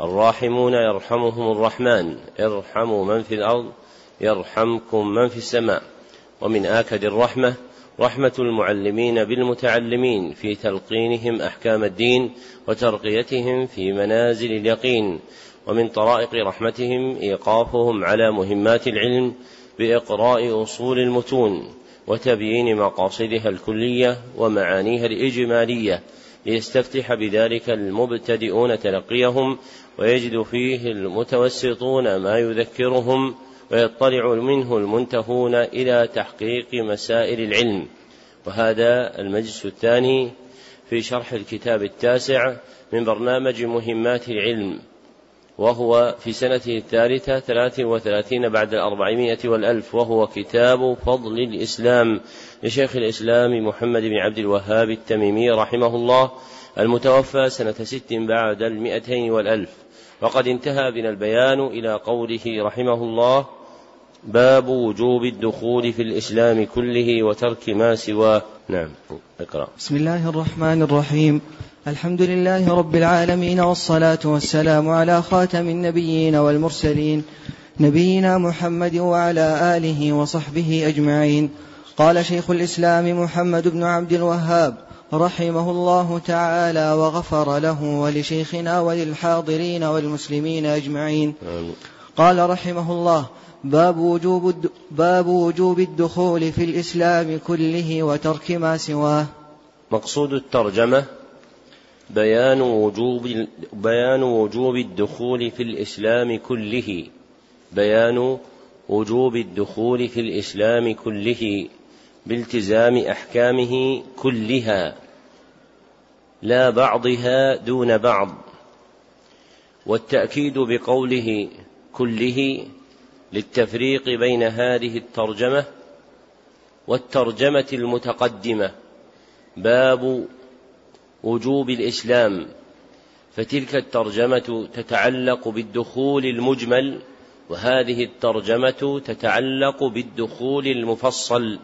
الراحمون يرحمهم الرحمن ارحموا من في الأرض يرحمكم من في السماء. ومن آكد الرحمة رحمة المعلمين بالمتعلمين في تلقينهم أحكام الدين وترقيتهم في منازل اليقين. ومن طرائق رحمتهم إيقافهم على مهمات العلم بإقراء أصول المتون وتبيين مقاصدها الكلية ومعانيها الإجمالية ليستفتح بذلك المبتدئون تلقيهم ويجد فيه المتوسطون ما يذكرهم ويطلع منه المنتهون إلى تحقيق مسائل العلم. وهذا المجلس الثاني في شرح الكتاب التاسع من برنامج مهمات العلم وهو في سنته الثالثة ثلاث وثلاثين بعد الأربعمائة والألف وهو كتاب فضل الإسلام لشيخ الإسلام محمد بن عبد الوهاب التميمي رحمه الله المتوفى سنة ست بعد المئتين والألف. وقد انتهى بنا البيان إلى قوله رحمه الله باب وجوب الدخول في الإسلام كله وترك ما سواه. نعم اقرأ. بسم الله الرحمن الرحيم. الحمد لله رب العالمين والصلاة والسلام على خاتم النبيين والمرسلين نبينا محمد وعلى آله وصحبه أجمعين. قال شيخ الإسلام محمد بن عبد الوهاب رحمه الله تعالى وغفر له ولشيخنا وللحاضرين والمسلمين أجمعين. قال رحمه الله باب وجوب باب وجوب الدخول في الإسلام كله وترك ما سواه. مقصود الترجمة بيان وجوب بيان وجوب الدخول في الإسلام كله. بيان وجوب الدخول في الإسلام كله بالتزام أحكامه كلها. لا بعضها دون بعض والتأكيد بقوله كله للتفريق بين هذه الترجمة والترجمة المتقدمة باب وجوب الإسلام. فتلك الترجمة تتعلق بالدخول المجمل وهذه الترجمة تتعلق بالدخول المفصل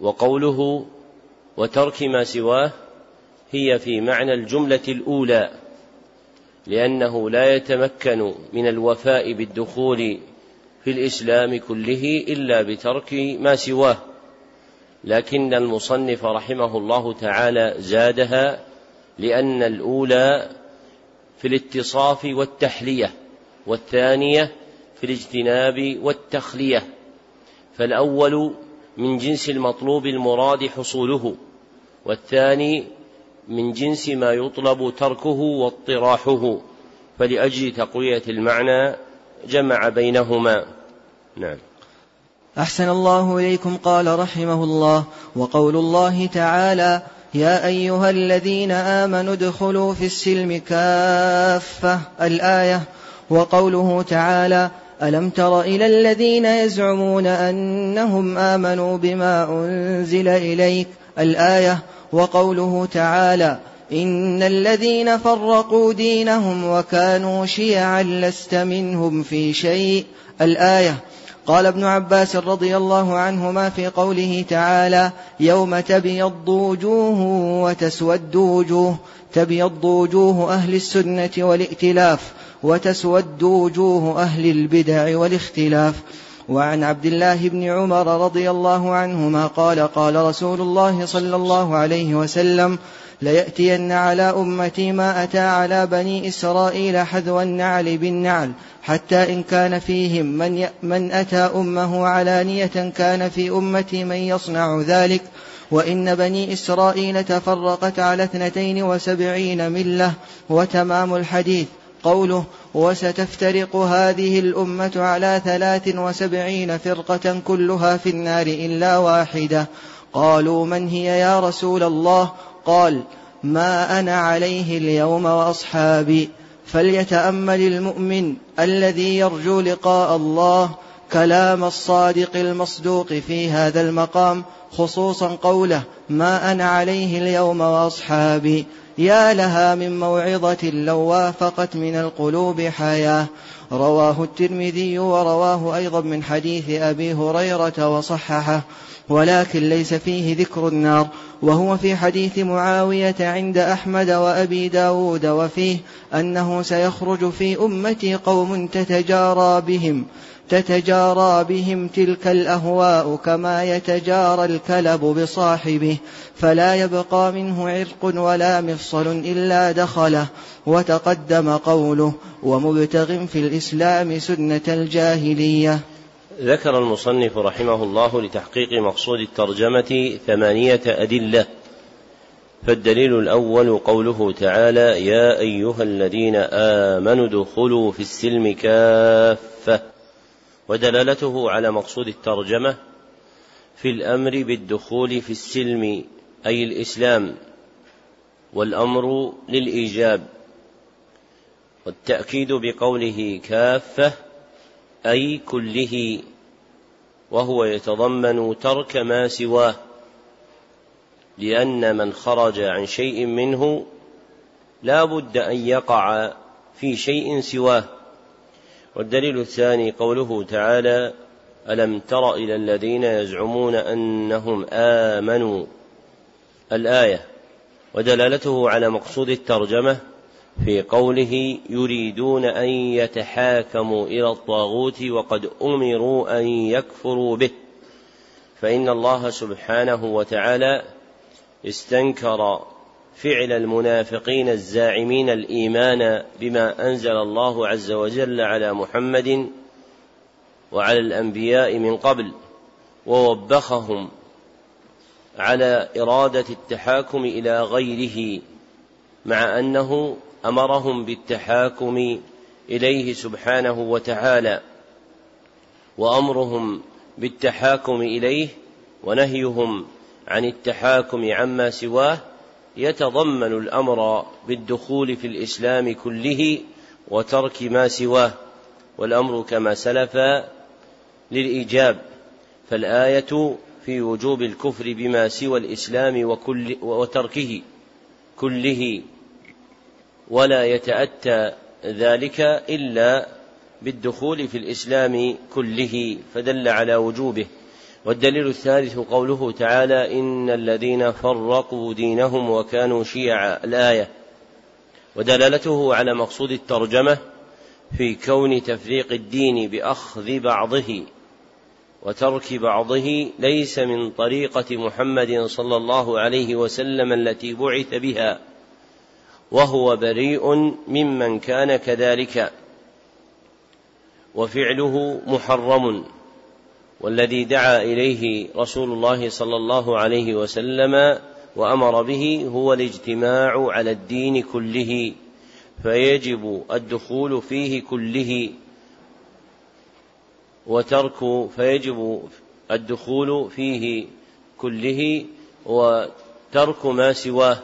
وقوله وترك ما سواه هي في معنى الجملة الأولى لأنه لا يتمكن من الوفاء بالدخول في الإسلام كله إلا بترك ما سواه. لكن المصنف رحمه الله تعالى زادها لأن الأولى في الاتصاف والتحلية والثانية في الاجتناب والتخلية. فالأول من جنس المطلوب المراد حصوله والثاني من جنس ما يطلب تركه واطراحه فلأجل تقوية المعنى جمع بينهما. نعم. أحسن الله إليكم قال رحمه الله. وقول الله تعالى يا أيها الذين آمنوا ادخلوا في السلم كافة الآية. وقوله تعالى ألم تر إلى الذين يزعمون أنهم آمنوا بما أنزل إليك؟ الآية وقوله تعالى إن الذين فرقوا دينهم وكانوا شيعا لست منهم في شيء. الآية قال ابن عباس رضي الله عنهما في قوله تعالى يوم تبيض وجوه وتسود وجوه تبيض وجوه أهل السنة والائتلاف وتسود وجوه أهل البدع والاختلاف. وعن عبد الله بن عمر رضي الله عنهما قال قال رسول الله صلى الله عليه وسلم ليأتين على أمتي ما أتى على بني إسرائيل حذو النعل بالنعل حتى إن كان فيهم من, من أتى أمه علانية كان في أمتي من يصنع ذلك وإن بني إسرائيل تفرقت على اثنتين وسبعين ملة وتمام الحديث. قوله وستفترق هذه الأمة على ثلاث وسبعين فرقة كلها في النار إلا واحدة. قالوا من هي يا رسول الله؟ قال ما أنا عليه اليوم وأصحابي. فليتأمل المؤمن الذي يرجو لقاء الله كلام الصادق المصدوق في هذا المقام خصوصا قوله ما أنا عليه اليوم وأصحابي. يا لها من موعظة لو وافقت من القلوب حياة. رواه الترمذي ورواه أيضا من حديث أبي هريرة وصححه. ولكن ليس فيه ذكر النار. وهو في حديث معاوية عند أحمد وأبي داود. وفيه أنه سيخرج في أمتي قوم تتجارى بهم. تتجارى بهم تلك الأهواء كما يتجارى الكلب بصاحبه فلا يبقى منه عرق ولا مفصل إلا دخله وتقدم قوله ومبتغ في الإسلام سنة الجاهلية ذكر المصنف رحمه الله لتحقيق مقصود الترجمة ثمانية أدلة. فالدليل الأول قوله تعالى يا أيها الذين آمنوا ادخلوا في السلم كافة ودلالته على مقصود الترجمة في الأمر بالدخول في السلم أي الإسلام والأمر للإيجاب والتأكيد بقوله كافة أي كله وهو يتضمن ترك ما سواه لأن من خرج عن شيء منه لا بد أن يقع في شيء سواه. والدليل الثاني قوله تعالى ألم تر إلى الذين يزعمون أنهم آمنوا؟ الآية. ودلالته على مقصود الترجمة في قوله يريدون أن يتحاكموا إلى الطاغوت وقد أمروا أن يكفروا به. فإن الله سبحانه وتعالى استنكر فعل المنافقين الزاعمين الإيمان بما أنزل الله عز وجل على محمد وعلى الأنبياء من قبل ووبخهم على إرادة التحاكم إلى غيره مع أنه أمرهم بالتحاكم إليه سبحانه وتعالى وأمرهم بالتحاكم إليه ونهيهم عن التحاكم عما سواه يتضمن الأمر بالدخول في الإسلام كله وترك ما سواه والأمر كما سلف للإيجاب فالآية في وجوب الكفر بما سوى الإسلام وكل وتركه كله ولا يتأتى ذلك إلا بالدخول في الإسلام كله فدل على وجوبه. والدليل الثالث قوله تعالى إن الذين فرقوا دينهم وكانوا شيعا. الآية. ودلالته على مقصود الترجمة في كون تفريق الدين بأخذ بعضه وترك بعضه ليس من طريقة محمد صلى الله عليه وسلم التي بعث بها وهو بريء ممن كان كذلك وفعله محرم. والذي دعا إليه رسول الله صلى الله عليه وسلم وأمر به هو الاجتماع على الدين كله فيجب الدخول فيه كله وترك فيجب الدخول فيه كله وترك ما سواه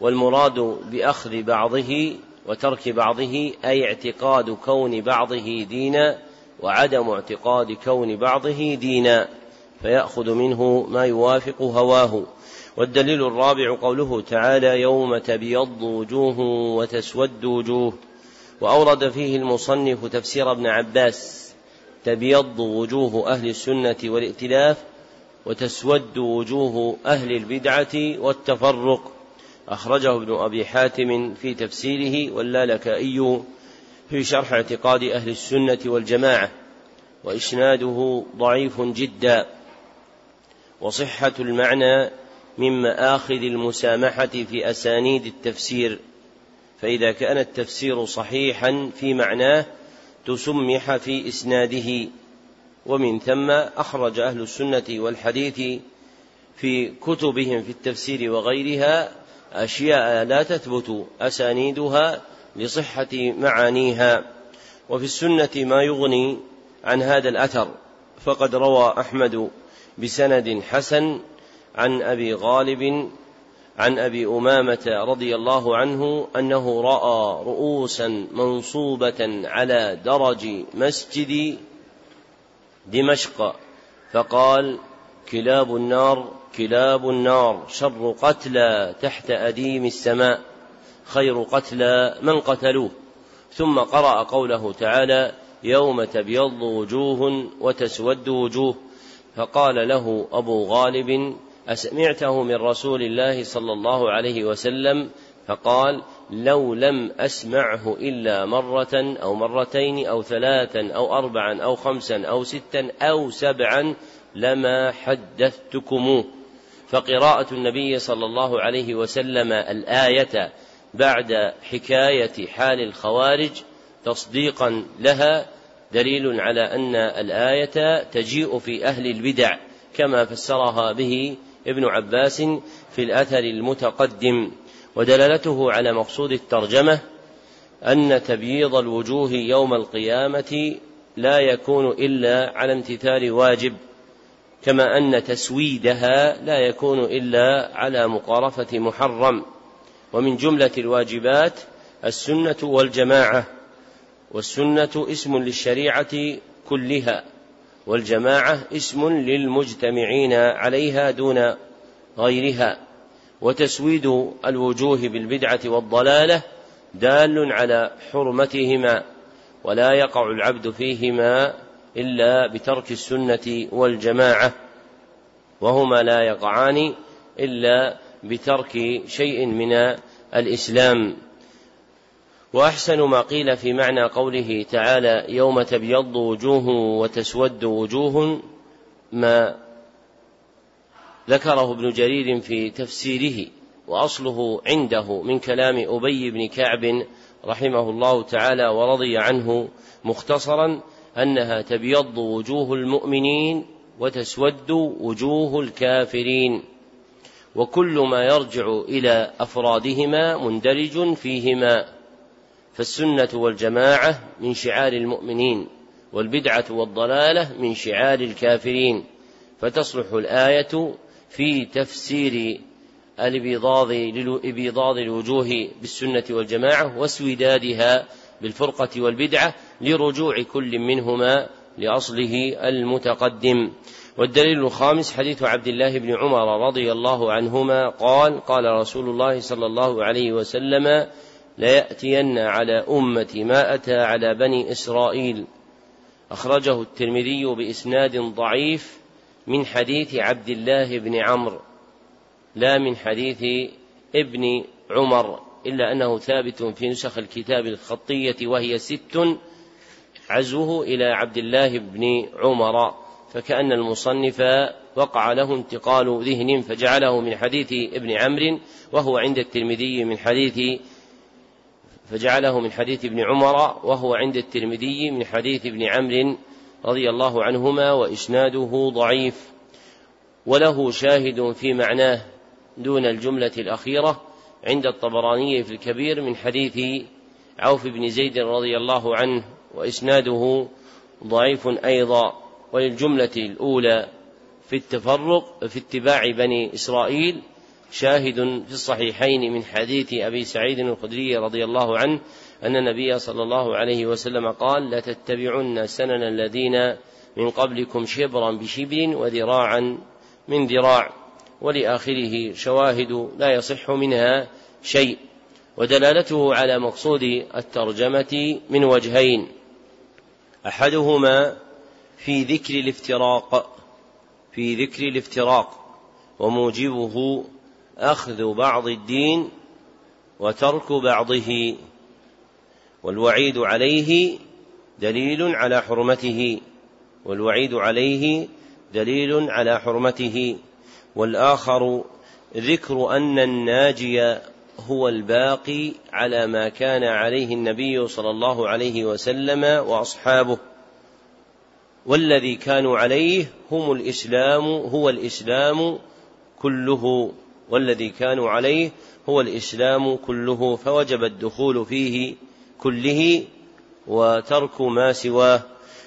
والمراد بأخذ بعضه وترك بعضه أي اعتقاد كون بعضه دينا وعدم اعتقاد كون بعضه دينا فيأخذ منه ما يوافق هواه. والدليل الرابع قوله تعالى يوم تبيض وجوه وتسود وجوه. وأورد فيه المصنف تفسير ابن عباس تبيض وجوه أهل السنة والائتلاف وتسود وجوه أهل البدعة والتفرق. أخرجه ابن أبي حاتم في تفسيره واللالكائي في شرح اعتقاد أهل السنة والجماعة وإسناده ضعيف جدا. وصحة المعنى من مآخذ المسامحة في أسانيد التفسير. فإذا كان التفسير صحيحا في معناه تسمح في إسناده. ومن ثم أخرج أهل السنة والحديث في كتبهم في التفسير وغيرها أشياء لا تثبت أسانيدها لصحة معانيها وفي السنة ما يغني عن هذا الأثر. فقد روى أحمد بسند حسن عن أبي غالب عن أبي أمامة رضي الله عنه أنه رأى رؤوسا منصوبة على درج مسجد دمشق فقال كلاب النار كلاب النار شر قتلى تحت أديم السماء. خير قتلى من قتلوه. ثم قرأ قوله تعالى يوم تبيض وجوه وتسود وجوه. فقال له أبو غالب أسمعته من رسول الله صلى الله عليه وسلم؟ فقال لو لم أسمعه إلا مرة أو مرتين أو ثلاثا أو أربعا أو خمسا أو ستا أو سبعا لما حدثتكموه. فقراءة النبي صلى الله عليه وسلم الآية بعد حكاية حال الخوارج تصديقا لها دليل على أن الآية تجيء في أهل البدع كما فسرها به ابن عباس في الأثر المتقدم. ودلالته على مقصود الترجمة أن تبييض الوجوه يوم القيامة لا يكون إلا على امتثال واجب كما أن تسويدها لا يكون إلا على مقارفة محرم. ومن جملة الواجبات السنة والجماعة والسنة اسم للشريعة كلها والجماعة اسم للمجتمعين عليها دون غيرها وتسويد الوجوه بالبدعة والضلالة دال على حرمتهما ولا يقع العبد فيهما إلا بترك السنة والجماعة وهما لا يقعان إلا بترك شيء من الإسلام. وأحسن ما قيل في معنى قوله تعالى يوم تبيض وجوه وتسود وجوه ما ذكره ابن جرير في تفسيره وأصله عنده من كلام أبي بن كعب رحمه الله تعالى ورضي عنه مختصرا أنها تبيض وجوه المؤمنين وتسود وجوه الكافرين. وكل ما يرجع إلى أفرادهما مندرج فيهما. فالسنة والجماعة من شعار المؤمنين والبدعة والضلالة من شعار الكافرين. فتصلح الآية في تفسير الإبيضاض لإبيضاض الوجوه بالسنة والجماعة واسودادها بالفرقة والبدعة لرجوع كل منهما لأصله المتقدم. والدليل الخامس حديث عبد الله بن عمر رضي الله عنهما قال قال رسول الله صلى الله عليه وسلم ليأتين على أمة ما أتى على بني إسرائيل. أخرجه الترمذي بإسناد ضعيف من حديث عبد الله بن عمرو لا من حديث ابن عمر إلا أنه ثابت في نسخ الكتاب الخطية وهي ست عزوه إلى عبد الله بن عمر. فكأن المصنف وقع له انتقال ذهن فجعله من حديث ابن عمرو وهو عند الترمذي من حديث فجعله من حديث ابن عمر وهو عند الترمذي من حديث ابن عمرو رضي الله عنهما وإسناده ضعيف. وله شاهد في معناه دون الجملة الأخيرة عند الطبراني في الكبير من حديث عوف بن زيد رضي الله عنه وإسناده ضعيف أيضا. وللجملة الأولى في التفرق في اتباع بني إسرائيل شاهد في الصحيحين من حديث أبي سعيد الخدري رضي الله عنه أن النبي صلى الله عليه وسلم قال لتتبعن سنن الذين من قبلكم شبرا بشبر وذراعا من ذراع ولآخره شواهد لا يصح منها شيء ودلالته على مقصود الترجمة من وجهين أحدهما في ذكر الافتراق في ذكر الافتراق. وموجبه أخذ بعض الدين وترك بعضه. والوعيد عليه دليل على حرمته. والوعيد عليه دليل على حرمته. والآخر ذكر أن الناجي هو الباقي على ما كان عليه النبي صلى الله عليه وسلم وأصحابه. والذي كانوا عليه هم الإسلام هو الإسلام كله. والذي كانوا عليه هو الإسلام كله. فوجب الدخول فيه كله وترك ما سواه.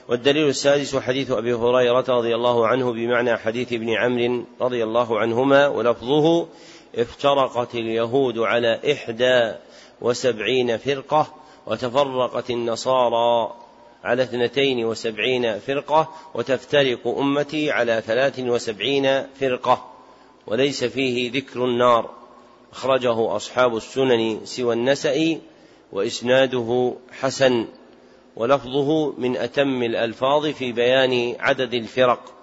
والدليل السادس حديث أبي هريرة رضي الله عنه بمعنى حديث ابن عمرو رضي الله عنهما ولفظه افترقت اليهود على إحدى وسبعين فرقة وتفرقت النصارى. على اثنتين وسبعين فرقة وتفترق أمتي على ثلاث وسبعين فرقة وليس فيه ذكر النار. أخرجه أصحاب السنن سوى النسأ وإسناده حسن ولفظه من أتم الألفاظ في بيان عدد الفرق.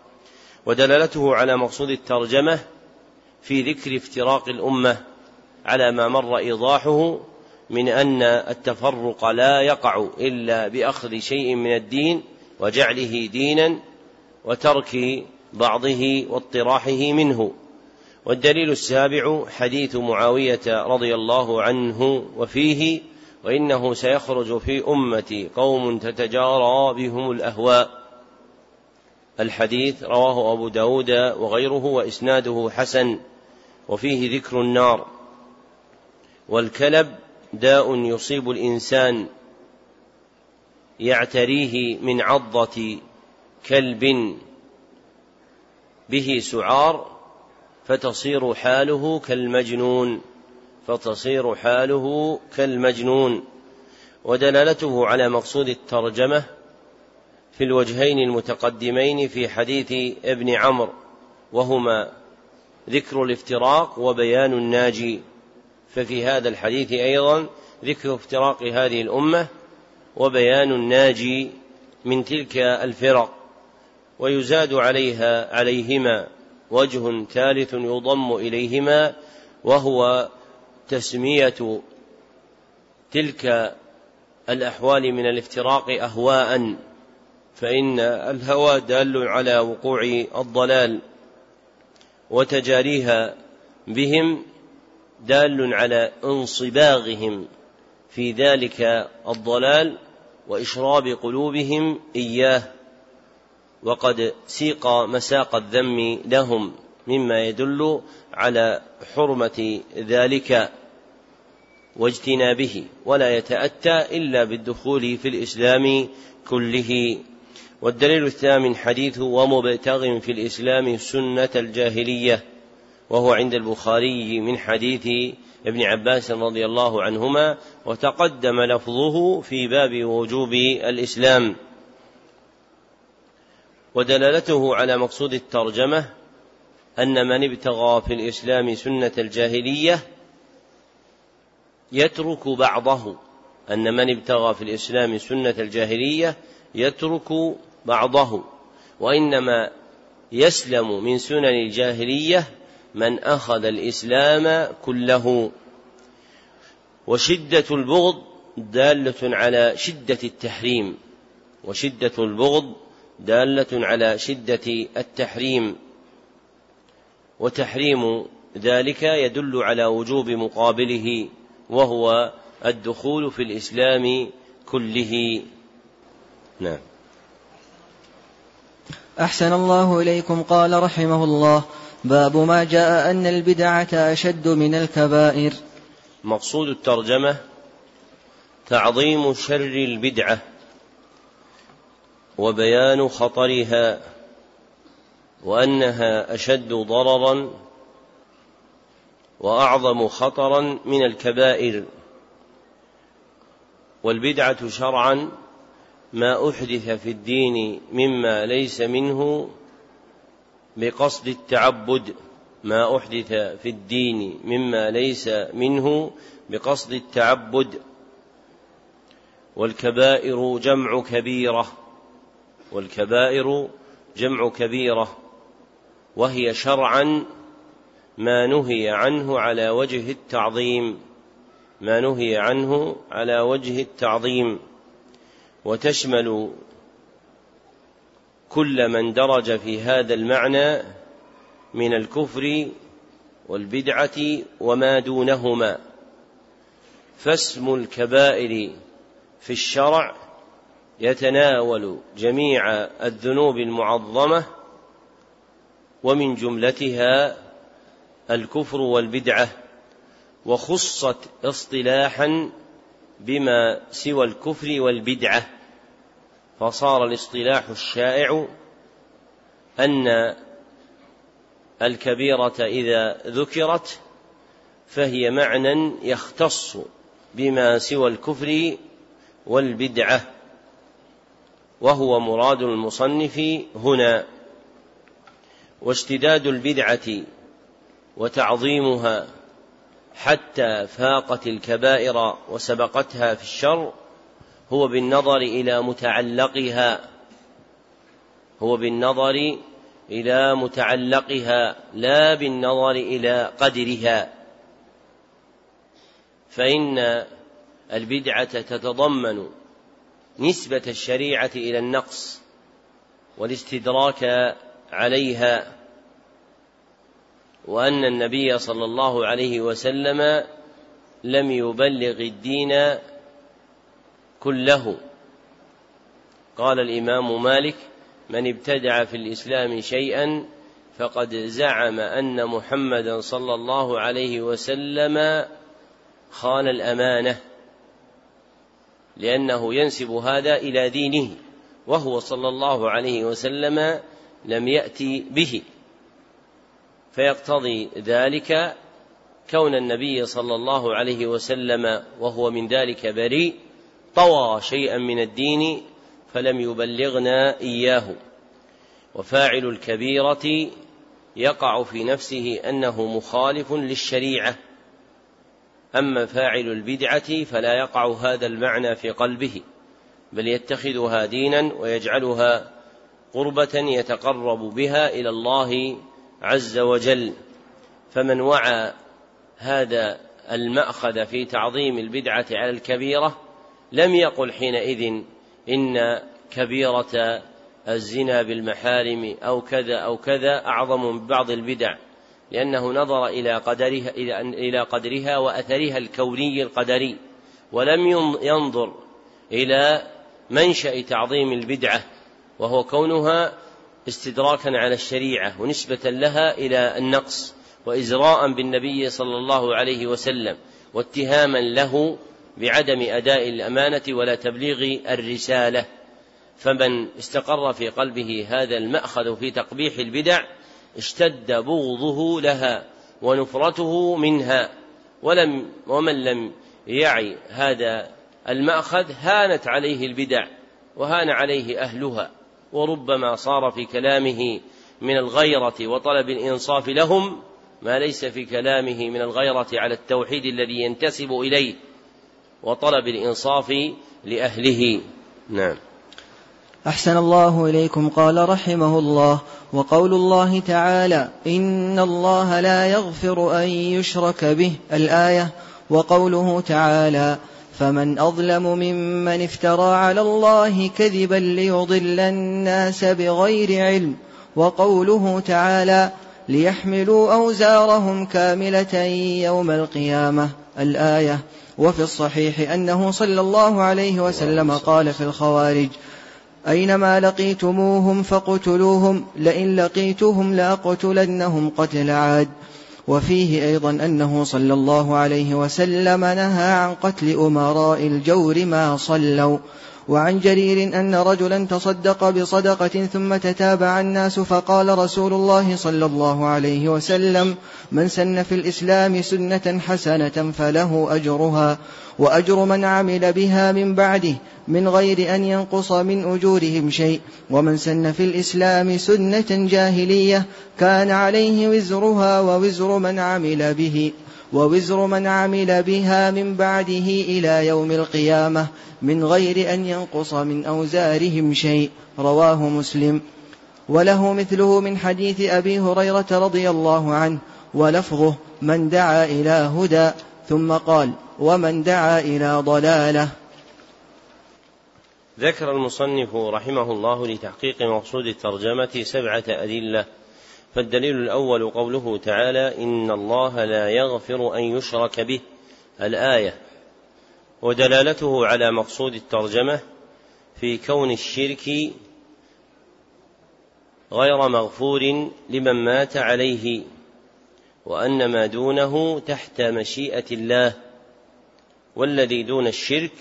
ودلالته على مقصود الترجمة في ذكر افتراق الأمة على ما مر إيضاحه من أن التفرق لا يقع إلا بأخذ شيء من الدين وجعله دينا وترك بعضه واطراحه منه. والدليل السابع حديث معاوية رضي الله عنه وفيه وإنه سيخرج في امتي قوم تتجارى بهم الأهواء. الحديث رواه أبو داود وغيره وإسناده حسن وفيه ذكر النار. والكلب داء يصيب الإنسان يعتريه من عضة كلب به سعار فتصير حاله كالمجنون فتصير حاله كالمجنون. ودلالته على مقصود الترجمة في الوجهين المتقدمين في حديث ابن عمرو وهما ذكر الافتراق وبيان الناجي. ففي هذا الحديث أيضا ذكر افتراق هذه الأمة وبيان الناجي من تلك الفرق ويزاد عليها عليهما وجه ثالث يضم إليهما وهو تسمية تلك الأحوال من الافتراق اهواء فإن الهوى دال على وقوع الضلال وتجاريها بهم دال على انصباغهم في ذلك الضلال وإشراب قلوبهم إياه وقد سيق مساق الذم لهم مما يدل على حرمة ذلك واجتنابه ولا يتأتى إلا بالدخول في الإسلام كله. والدليل الثامن حديث ومبتغ في الإسلام سنة الجاهلية. وهو عند البخاري من حديث ابن عباس رضي الله عنهما وتقدم لفظه في باب وجوب الإسلام. ودلالته على مقصود الترجمة أن من ابتغى في الإسلام سنة الجاهلية يترك بعضه. أن من ابتغى في الإسلام سنة الجاهلية يترك بعضه. وإنما يسلم من سنن الجاهلية من أخذ الإسلام كله. وشدة البغض دالة على شدة التحريم. وشدة البغض دالة على شدة التحريم. وتحريم ذلك يدل على وجوب مقابله وهو الدخول في الإسلام كله. نعم. أحسن الله إليكم قال رحمه الله. باب ما جاء أن البدعة أشد من الكبائر. مقصود الترجمة تعظيم شر البدعة وبيان خطرها وأنها أشد ضررا وأعظم خطرا من الكبائر. والبدعة شرعا ما أحدث في الدين مما ليس منه بقصد التعبد ما أحدث في الدين مما ليس منه بقصد التعبد. والكبائر جمع كبيرة والكبائر جمع كبيرة وهي شرعا ما نهي عنه على وجه التعظيم ما نهي عنه على وجه التعظيم. وتشمل كل من درج في هذا المعنى من الكفر والبدعة وما دونهما. فاسم الكبائر في الشرع يتناول جميع الذنوب المعظمة ومن جملتها الكفر والبدعة وخصت اصطلاحا بما سوى الكفر والبدعة. فصار الاصطلاح الشائع أن الكبيرة إذا ذكرت فهي معنى يختص بما سوى الكفر والبدعة وهو مراد المصنف هنا. واشتداد البدعة وتعظيمها حتى فاقت الكبائر وسبقتها في الشر هو بالنظر إلى متعلقها. هو بالنظر إلى متعلقها لا بالنظر إلى قدرها. فإن البدعة تتضمن نسبة الشريعة إلى النقص والاستدراك عليها وأن النبي صلى الله عليه وسلم لم يبلغ الدين كله. قال الإمام مالك من ابتدع في الإسلام شيئا فقد زعم أن محمدا صلى الله عليه وسلم خان الأمانة لأنه ينسب هذا إلى دينه وهو صلى الله عليه وسلم لم يأتي به. فيقتضي ذلك كون النبي صلى الله عليه وسلم وهو من ذلك بريء طوى شيئا من الدين فلم يبلغنا إياه. وفاعل الكبيرة يقع في نفسه أنه مخالف للشريعة. أما فاعل البدعة فلا يقع هذا المعنى في قلبه بل يتخذها دينا ويجعلها قربة يتقرب بها إلى الله عز وجل. فمن وعى هذا المأخذ في تعظيم البدعة على الكبيرة لم يقل حينئذ إن كبيرة الزنا بالمحارم أو كذا أو كذا أعظم من بعض البدع لأنه نظر إلى قدرها إلى قدرها وأثرها الكوني القدري ولم ينظر إلى منشأ تعظيم البدعة وهو كونها استدراكا على الشريعة ونسبة لها إلى النقص وإزراء بالنبي صلى الله عليه وسلم واتهاما له بعدم أداء الأمانة ولا تبليغ الرسالة. فمن استقر في قلبه هذا المأخذ في تقبيح البدع اشتد بغضه لها ونفرته منها. ولم ومن لم يعي هذا المأخذ هانت عليه البدع وهان عليه أهلها. وربما صار في كلامه من الغيرة وطلب الإنصاف لهم ما ليس في كلامه من الغيرة على التوحيد الذي ينتسب إليه. وطلب الإنصاف لأهله. نعم. أحسن الله إليكم. قال رحمه الله وقول الله تعالى إن الله لا يغفر أن يشرك به. الآية وقوله تعالى فمن أظلم ممن افترى على الله كذبا ليضل الناس بغير علم. وقوله تعالى ليحملوا أوزارهم كاملة يوم القيامة. الآية وفي الصحيح أنه صلى الله عليه وسلم قال في الخوارج أينما لقيتموهم فاقتلوهم لئن لقيتهم لأقتلنهم قتل عاد. وفيه أيضا أنه صلى الله عليه وسلم نهى عن قتل أمراء الجور ما صلوا. وعن جرير أن رجلا تصدق بصدقة ثم تتابع الناس فقال رسول الله صلى الله عليه وسلم من سن في الإسلام سنة حسنة فله أجرها وأجر من عمل بها من بعده من غير أن ينقص من أجورهم شيء ومن سن في الإسلام سنة جاهلية كان عليه وزرها ووزر من عمل به ووزر من عمل بها من بعده إلى يوم القيامة من غير أن ينقص من أوزارهم شيء. رواه مسلم. وله مثله من حديث أبي هريرة رضي الله عنه ولفظه من دعا إلى هدى ثم قال ومن دعا إلى ضلالة. ذكر المصنف رحمه الله لتحقيق مقصود الترجمة سبعة أدلة فالدليل الأول قوله تعالى إن الله لا يغفر أن يشرك به الآية. ودلالته على مقصود الترجمة في كون الشرك غير مغفور لمن مات عليه وأن ما دونه تحت مشيئة الله والذي دون الشرك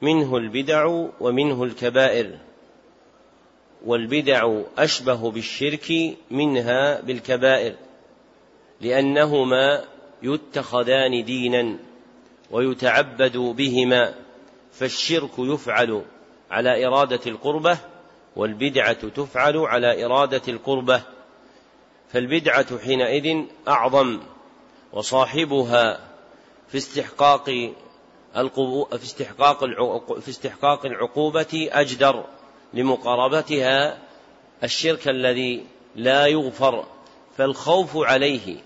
منه البدع ومنه الكبائر. والبدع أشبه بالشرك منها بالكبائر لأنهما يتخذان دينا ويتعبد بهما فالشرك يفعل على إرادة القربة والبدعة تفعل على إرادة القربة فالبدعة حينئذ أعظم وصاحبها في استحقاق في استحقاق العقوبة أجدر. لمقاربتها الشرك الذي لا يغفر فالخوف عليه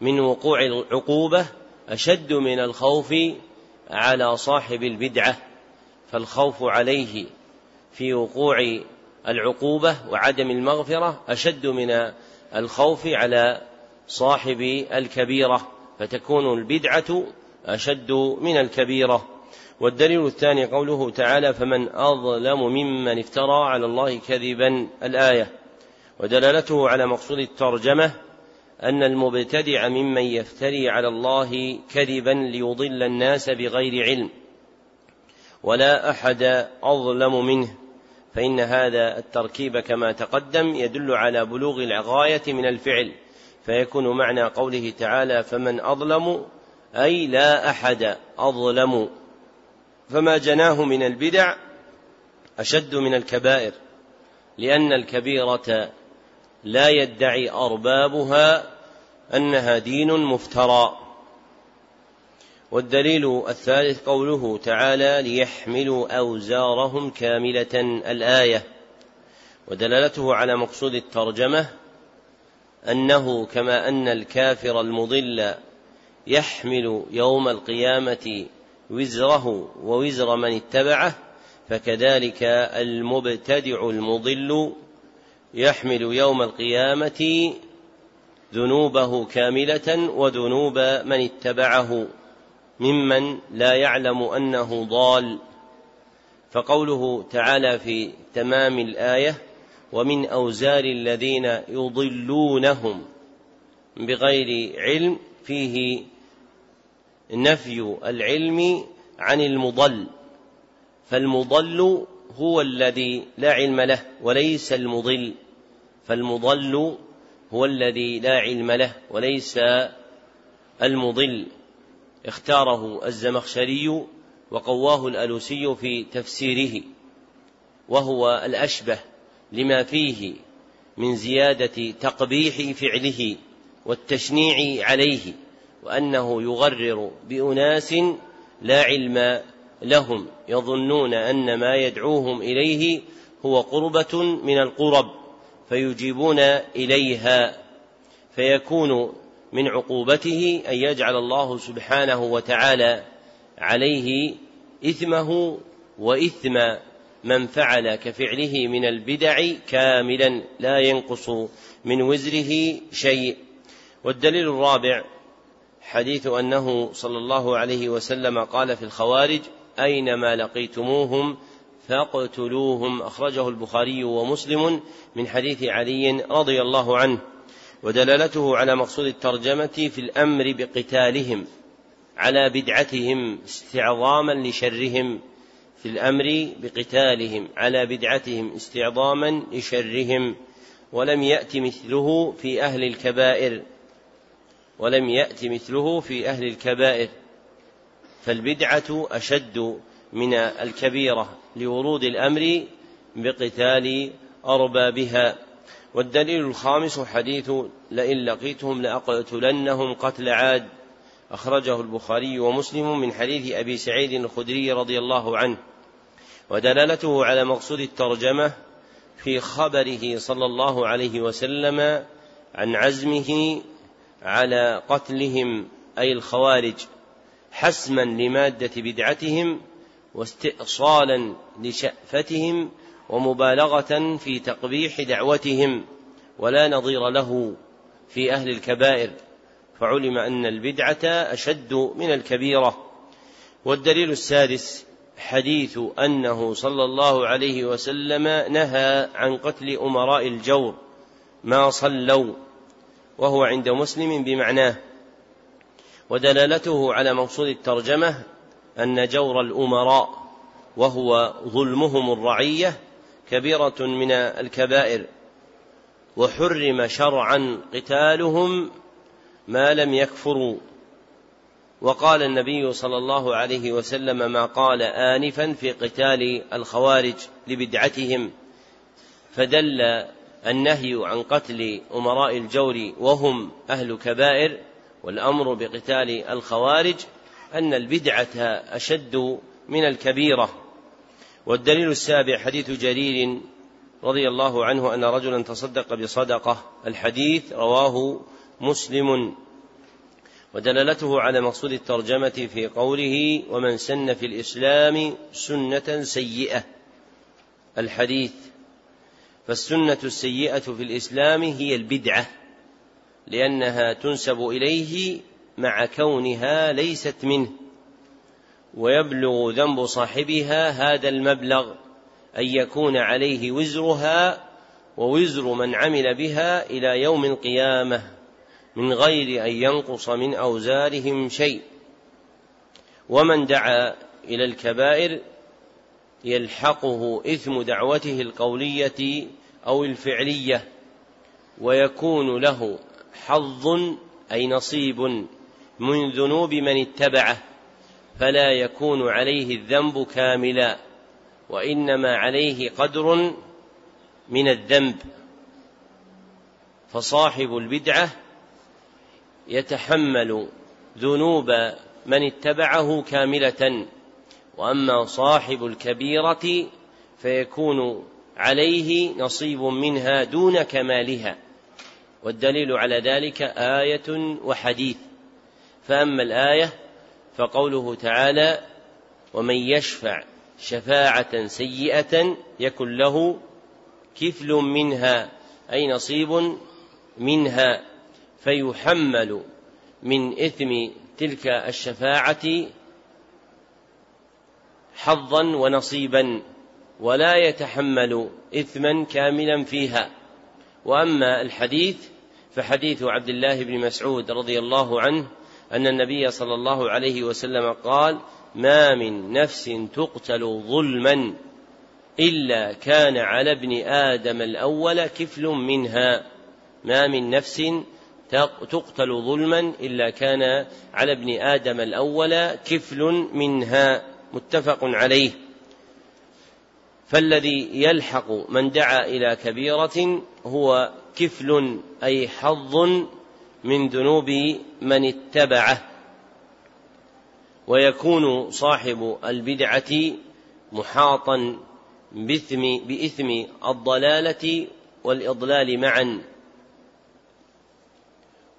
من وقوع العقوبة أشد من الخوف على صاحب البدعة فالخوف عليه في وقوع العقوبة وعدم المغفرة أشد من الخوف على صاحب الكبيرة فتكون البدعة أشد من الكبيرة. والدليل الثاني قوله تعالى فمن أظلم ممن افترى على الله كذبا الآية. ودلالته على مقصود الترجمة أن المبتدع ممن يفتري على الله كذبا ليضل الناس بغير علم. ولا أحد أظلم منه. فإن هذا التركيب كما تقدم يدل على بلوغ الغاية من الفعل. فيكون معنى قوله تعالى فمن أظلم أي لا أحد أظلم. فما جناه من البدع أشد من الكبائر لأن الكبيرة لا يدعي أربابها أنها دين مفترى. والدليل الثالث قوله تعالى ليحملوا أوزارهم كاملة الآية. ودلالته على مقصود الترجمة أنه كما أن الكافر المضل يحمل يوم القيامة وزره ووزر من اتبعه فكذلك المبتدع المضل يحمل يوم القيامة ذنوبه كاملة وذنوب من اتبعه ممن لا يعلم أنه ضال. فقوله تعالى في تمام الآية ومن أوزار الذين يضلونهم بغير علم فيه نفي العلم عن المضل فالمضل هو الذي لا علم له وليس المضل فالمضل هو الذي لا علم له وليس المضل. اختاره الزمخشري وقواه الألوسي في تفسيره وهو الأشبه لما فيه من زيادة تقبيح فعله والتشنيع عليه. وأنه يغرر بأناس لا علم لهم يظنون أن ما يدعوهم إليه هو قربة من القرب فيجيبون إليها فيكون من عقوبته أن يجعل الله سبحانه وتعالى عليه إثمه وإثم من فعل كفعله من البدع كاملا لا ينقص من وزره شيء. والدليل الرابع حديث أنه صلى الله عليه وسلم قال في الخوارج أينما لقيتموهم فاقتلوهم. أخرجه البخاري ومسلم من حديث علي رضي الله عنه ودلالته على مقصود الترجمة في الأمر بقتالهم على بدعتهم استعظاما لشرهم في الأمر بقتالهم على بدعتهم استعظاما لشرهم. ولم يأت مثله في أهل الكبائر. ولم يأت مثله في أهل الكبائر فالبدعة أشد من الكبيرة لورود الأمر بقتال أربابها. والدليل الخامس حديث لئن لقيتهم لأقتلنهم قتل عاد أخرجه البخاري ومسلم من حديث أبي سعيد الخدري رضي الله عنه. ودلالته على مقصود الترجمة في خبره صلى الله عليه وسلم عن عزمه على قتلهم أي الخوارج حسما لمادة بدعتهم واستئصالا لشأفتهم ومبالغة في تقبيح دعوتهم ولا نظير له في أهل الكبائر. فعلم أن البدعة أشد من الكبيرة. والدليل السادس حديث أنه صلى الله عليه وسلم نهى عن قتل أمراء الجور ما صلوا. وهو عند مسلم بمعناه. ودلالته على مقصود الترجمة أن جور الأمراء وهو ظلمهم الرعية كبيرة من الكبائر وحرم شرعا قتالهم ما لم يكفروا. وقال النبي صلى الله عليه وسلم ما قال آنفا في قتال الخوارج لبدعتهم فدل النهي عن قتل أمراء الجور وهم أهل كبائر والأمر بقتال الخوارج أن البدعة أشد من الكبيرة. والدليل السابع حديث جرير رضي الله عنه أن رجلا تصدق بصدقة الحديث رواه مسلم. ودلالته على مقصود الترجمة في قوله ومن سن في الإسلام سنة سيئة. الحديث فالسنة السيئة في الإسلام هي البدعة لأنها تنسب إليه مع كونها ليست منه ويبلغ ذنب صاحبها هذا المبلغ أن يكون عليه وزرها ووزر من عمل بها إلى يوم القيامة من غير أن ينقص من أوزارهم شيء. ومن دعا إلى الكبائر يلحقه إثم دعوته القولية أو الفعلية ويكون له حظ أي نصيب من ذنوب من اتبعه فلا يكون عليه الذنب كاملا وإنما عليه قدر من الذنب. فصاحب البدعة يتحمل ذنوب من اتبعه كاملة وأما صاحب الكبيرة فيكون عليه نصيب منها دون كمالها. والدليل على ذلك آية وحديث. فأما الآية فقوله تعالى ومن يشفع شفاعة سيئة يكن له كفل منها أي نصيب منها فيحمل من إثم تلك الشفاعة حظا ونصيبا. ولا يتحمل إثما كاملا فيها. وأما الحديث فحديث عبد الله بن مسعود رضي الله عنه أن النبي صلى الله عليه وسلم قال ما من نفس تقتل ظلما إلا كان على ابن آدم الأول كفل منها. ما من نفس تقتل ظلما إلا كان على ابن آدم الأول كفل منها. متفق عليه. فالذي يلحق من دعا إلى كبيرة هو كفل أي حظ من ذنوب من اتبعه ويكون صاحب البدعة محاطا بإثم, بإثم الضلالة والإضلال معا.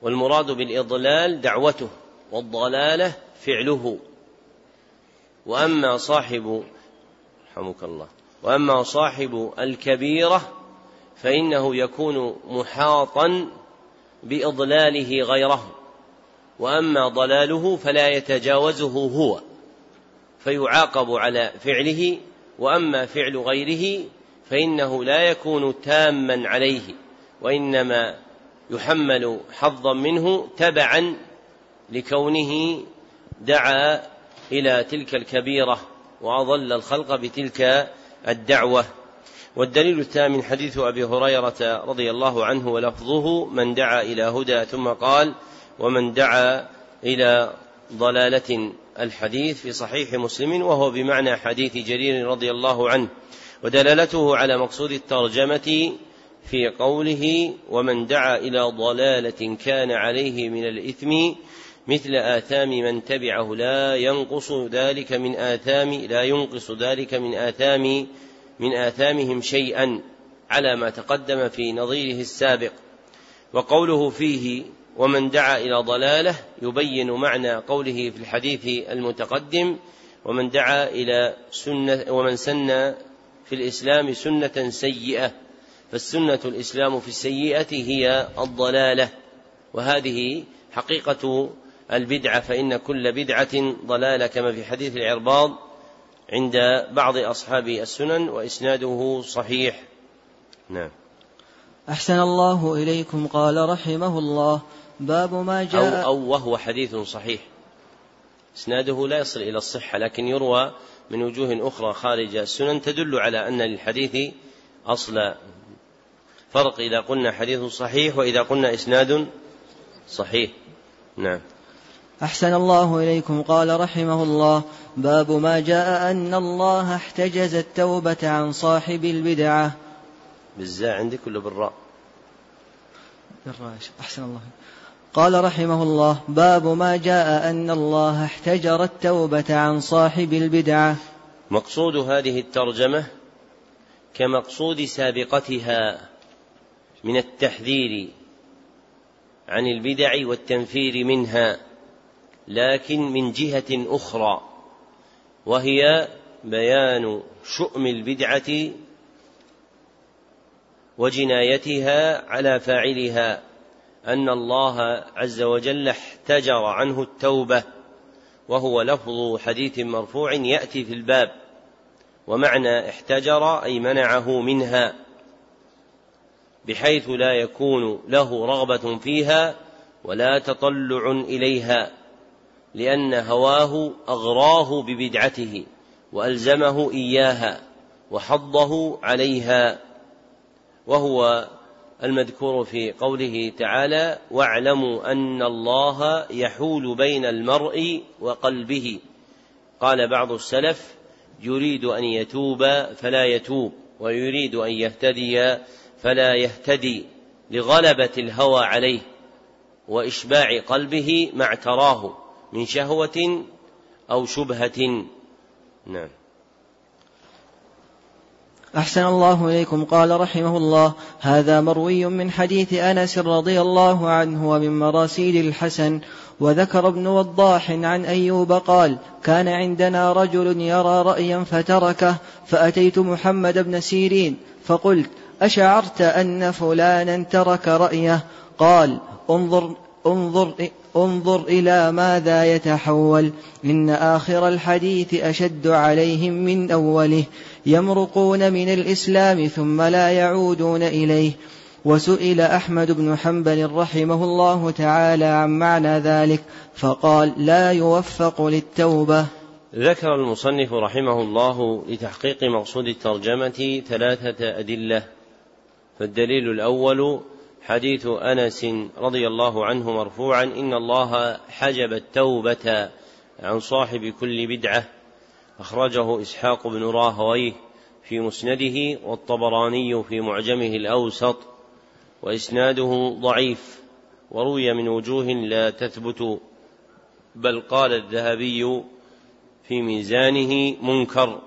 والمراد بالإضلال دعوته والضلالة فعله. وأما صاحب رحمك الله. وأما صاحب الكبيرة فإنه يكون محاطا بإضلاله غيره وأما ضلاله فلا يتجاوزه هو فيعاقب على فعله وأما فعل غيره فإنه لا يكون تاما عليه وإنما يحمل حظا منه تبعا لكونه دعا إلى تلك الكبيرة وأضل الخلق بتلك الدعوة. والدليل الثامن حديث أبي هريرة رضي الله عنه ولفظه من دعا إلى هدى ثم قال ومن دعا إلى ضلالة الحديث في صحيح مسلم وهو بمعنى حديث جرير رضي الله عنه. ودلالته على مقصود الترجمة في قوله ومن دعا إلى ضلالة كان عليه من الإثم مثل آثام من تبعه لا ينقص ذلك من آثام لا ينقص ذلك من آثام من آثامهم شيئا على ما تقدم في نظيره السابق. وقوله فيه ومن دعا إلى ضلاله يبين معنى قوله في الحديث المتقدم ومن دعا إلى سنة ومن سن في الإسلام سنة سيئة. فالسنة الإسلام في السيئة هي الضلالة. وهذه حقيقة البدعة فإن كل بدعة ضلالة كما في حديث العرباض عند بعض أصحاب السنن وإسناده صحيح. نعم. أحسن الله إليكم قال رحمه الله. باب ما جاء أو, أو وهو حديث صحيح. إسناده لا يصل إلى الصحة لكن يروى من وجوه أخرى خارج السنن تدل على أن للحديث أصلا فرق إذا قلنا حديث صحيح وإذا قلنا إسناد صحيح. نعم. أحسن الله إليكم. قال رحمه الله باب ما جاء أن الله احتجز التوبة عن صاحب البدعة. بالزاء عندك ولا بالراء. بالراء. أحسن الله. قال رحمه الله باب ما جاء أن الله احتجر التوبة عن صاحب البدعة. مقصود هذه الترجمة كمقصود سابقتها من التحذير عن البدع والتنفير منها. لكن من جهة أخرى وهي بيان شؤم البدعة وجنايتها على فاعلها أن الله عز وجل احتجر عنه التوبة وهو لفظ حديث مرفوع يأتي في الباب ومعنى احتجر أي منعه منها بحيث لا يكون له رغبة فيها ولا تطلع إليها. لأن هواه أغراه ببدعته وألزمه إياها وحضه عليها وهو المذكور في قوله تعالى واعلموا أن الله يحول بين المرء وقلبه قال بعض السلف يريد أن يتوب فلا يتوب ويريد أن يهتدي فلا يهتدي لغلبة الهوى عليه وإشباع قلبه ما اعتراه من شهوة أو شبهة. نعم. أحسن الله إليكم. قال رحمه الله هذا مروي من حديث أنس رضي الله عنه ومن مراسيل الحسن وذكر ابن وضاح عن أيوب قال كان عندنا رجل يرى رأيا فتركه فأتيت محمد بن سيرين فقلت أشعرت أن فلانا ترك رأيه؟ قال انظر انظر انظر إلى ماذا يتحول. إن آخر الحديث أشد عليهم من أوله. يمرقون من الإسلام ثم لا يعودون إليه. وسئل أحمد بن حنبل رحمه الله تعالى عن معنى ذلك. فقال لا يوفق للتوبة. ذكر المصنف رحمه الله لتحقيق مقصود الترجمة ثلاثة أدلة. فالدليل الأول حديث أنس رضي الله عنه مرفوعا إن الله حجب التوبة عن صاحب كل بدعة. أخرجه إسحاق بن راهويه في مسنده والطبراني في معجمه الأوسط وإسناده ضعيف. وروي من وجوه لا تثبت بل قال الذهبي في ميزانه منكر.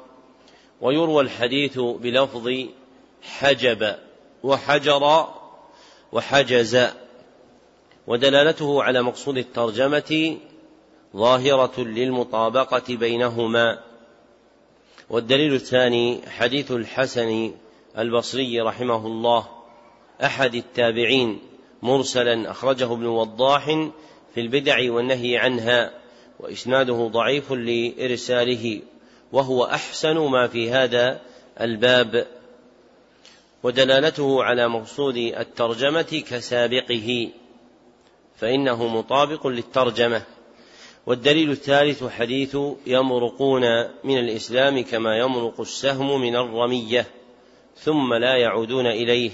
ويروى الحديث بلفظ حجب وحجر وحجز ودلالته على مقصود الترجمة ظاهرة للمطابقة بينهما. والدليل الثاني حديث الحسن البصري رحمه الله أحد التابعين مرسلا أخرجه ابن وضاح في البدع والنهي عنها وإسناده ضعيف لإرساله وهو أحسن ما في هذا الباب. ودلالته على مقصود الترجمة كسابقه فإنه مطابق للترجمة. والدليل الثالث حديث يمرقون من الإسلام كما يمرق السهم من الرمية ثم لا يعودون إليه.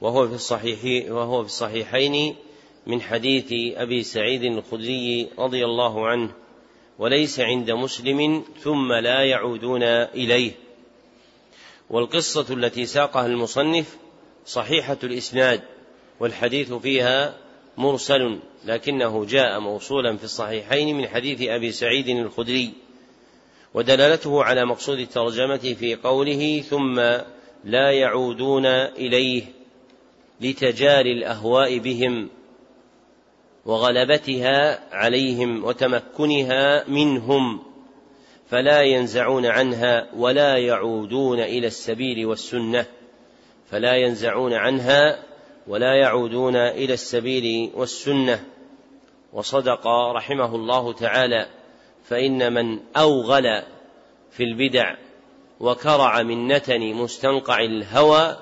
وهو في الصحيح وهو في الصحيحين من حديث أبي سعيد الخدري رضي الله عنه وليس عند مسلم ثم لا يعودون إليه. والقصة التي ساقها المصنف صحيحة الإسناد والحديث فيها مرسل لكنه جاء موصولا في الصحيحين من حديث أبي سعيد الخدري ودلالته على مقصود الترجمة في قوله ثم لا يعودون إليه لتجاري الأهواء بهم وغلبتها عليهم وتمكنها منهم. فلا ينزعون عنها ولا يعودون إلى السبيل والسنة. فلا ينزعون عنها ولا يعودون إلى السبيل والسنة. وصدق رحمه الله تعالى فإن من أوغل في البدع وكرع من نتن مستنقع الهوى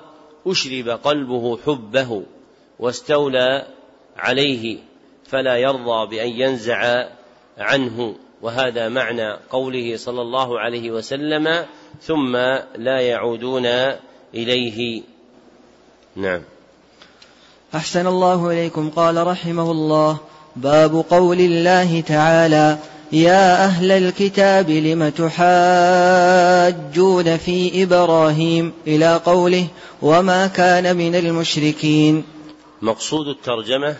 أشرب قلبه حبه واستولى عليه فلا يرضى بأن ينزع عنه. وهذا معنى قوله صلى الله عليه وسلم ثم لا يعودون إليه. نعم. أحسن الله إليكم. قال رحمه الله باب قول الله تعالى يا أهل الكتاب لم تحاجون في إبراهيم إلى قوله وما كان من المشركين. مقصود الترجمة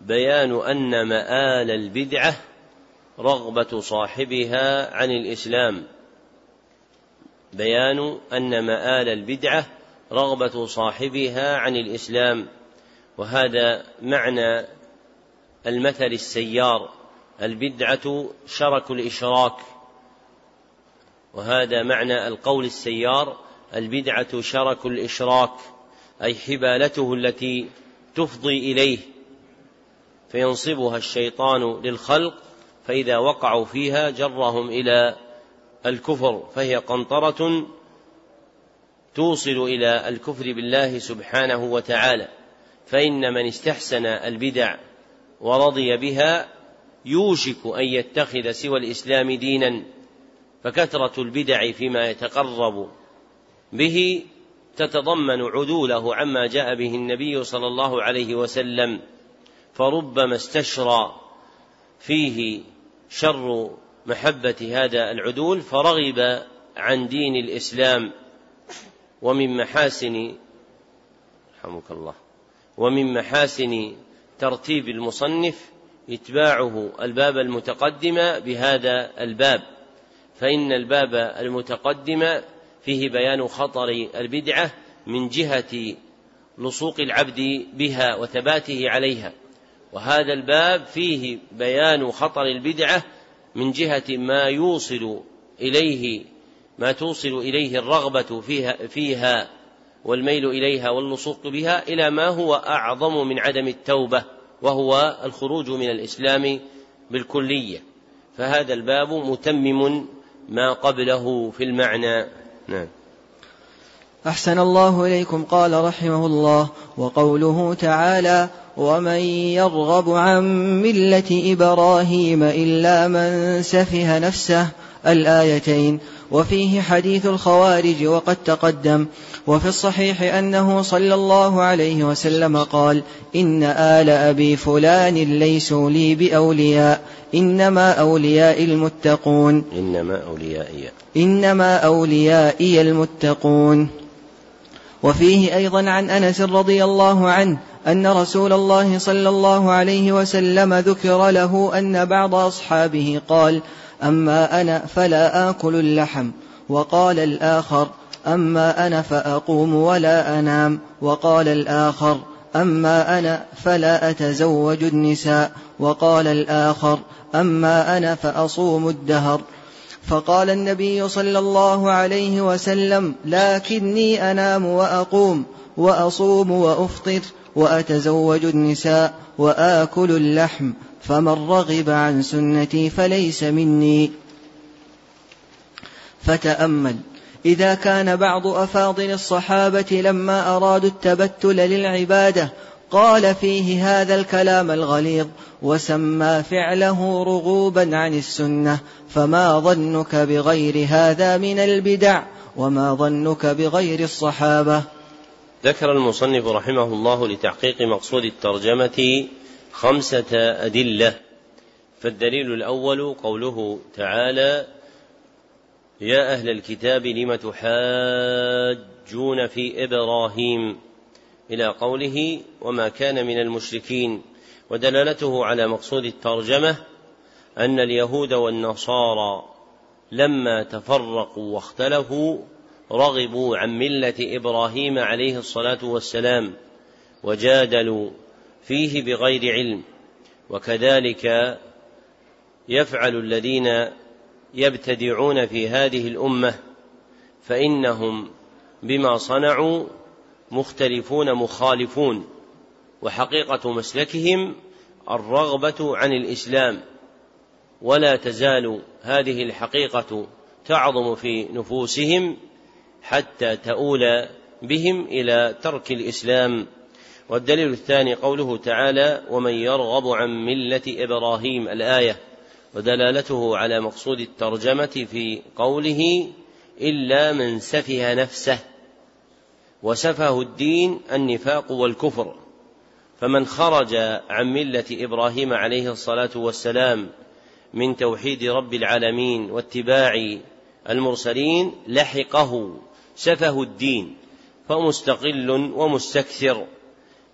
بيان أن مآل البدعة رغبة صاحبها عن الإسلام. بيان أن مآل البدعة رغبة صاحبها عن الإسلام. وهذا معنى المثل السيار. البدعة شرك الإشراك. وهذا معنى القول السيار. البدعة شرك الإشراك. أي حبالته التي تفضي إليه. فينصبها الشيطان للخلق فإذا وقعوا فيها جرهم إلى الكفر فهي قنطرة توصل إلى الكفر بالله سبحانه وتعالى. فإن من استحسن البدع ورضي بها يوشك أن يتخذ سوى الإسلام دينا فكثرة البدع فيما يتقرب به تتضمن عدوله عما جاء به النبي صلى الله عليه وسلم فربما استشرى فيه شر محبة هذا العدول فرغب عن دين الإسلام ومن محاسن رحمك الله ومن محاسن ترتيب المصنف إتباعه الباب المتقدم بهذا الباب. فإن الباب المتقدم فيه بيان خطر البدعة من جهة لصوق العبد بها وثباته عليها. وهذا الباب فيه بيان خطر البدعة من جهة ما يوصل إليه ما توصل إليه الرغبة فيها, فيها والميل إليها واللصوق بها إلى ما هو أعظم من عدم التوبة وهو الخروج من الإسلام بالكلية. فهذا الباب متمم ما قبله في المعنى. نعم. أحسن الله إليكم قال رحمه الله وقوله تعالى ومن يرغب عن ملة إبراهيم إلا من سفه نفسه الآيتين وفيه حديث الخوارج وقد تقدم وفي الصحيح أنه صلى الله عليه وسلم قال إن آل أبي فلان ليسوا لي بأولياء إنما أولياء المتقون إنما أوليائي إنما أوليائي المتقون وفيه أيضا عن أنس رضي الله عنه أن رسول الله صلى الله عليه وسلم ذكر له أن بعض أصحابه قال أما أنا فلا آكل اللحم. وقال الآخر أما أنا فأقوم ولا أنام. وقال الآخر أما أنا فلا أتزوج النساء. وقال الآخر أما أنا فأصوم الدهر. فقال النبي صلى الله عليه وسلم لكني أنام وأقوم وأصوم وأفطر. وأتزوج النساء وآكل اللحم فمن رغب عن سنتي فليس مني. فتأمل إذا كان بعض أفاضل الصحابة لما أرادوا التبتل للعبادة قال فيه هذا الكلام الغليظ وسمى فعله رغوبا عن السنة فما ظنك بغير هذا من البدع وما ظنك بغير الصحابة. ذكر المصنف رحمه الله لتحقيق مقصود الترجمة خمسة أدلة فالدليل الأول قوله تعالى يا أهل الكتاب لم تحاجون في إبراهيم؟ إلى قوله وما كان من المشركين. ودلالته على مقصود الترجمة أن اليهود والنصارى لما تفرقوا واختلفوا رغبوا عن ملة إبراهيم عليه الصلاة والسلام وجادلوا فيه بغير علم وكذلك يفعل الذين يبتدعون في هذه الأمة فإنهم بما صنعوا مختلفون مخالفون وحقيقة مسلكهم الرغبة عن الإسلام ولا تزال هذه الحقيقة تعظم في نفوسهم حتى تؤول بهم إلى ترك الإسلام. والدليل الثاني قوله تعالى ومن يرغب عن ملة إبراهيم الآية. ودلالته على مقصود الترجمة في قوله إلا من سفه نفسه وسفه الدين النفاق والكفر فمن خرج عن ملة إبراهيم عليه الصلاة والسلام من توحيد رب العالمين واتباع المرسلين لحقه. سفه الدين فمستقل ومستكثر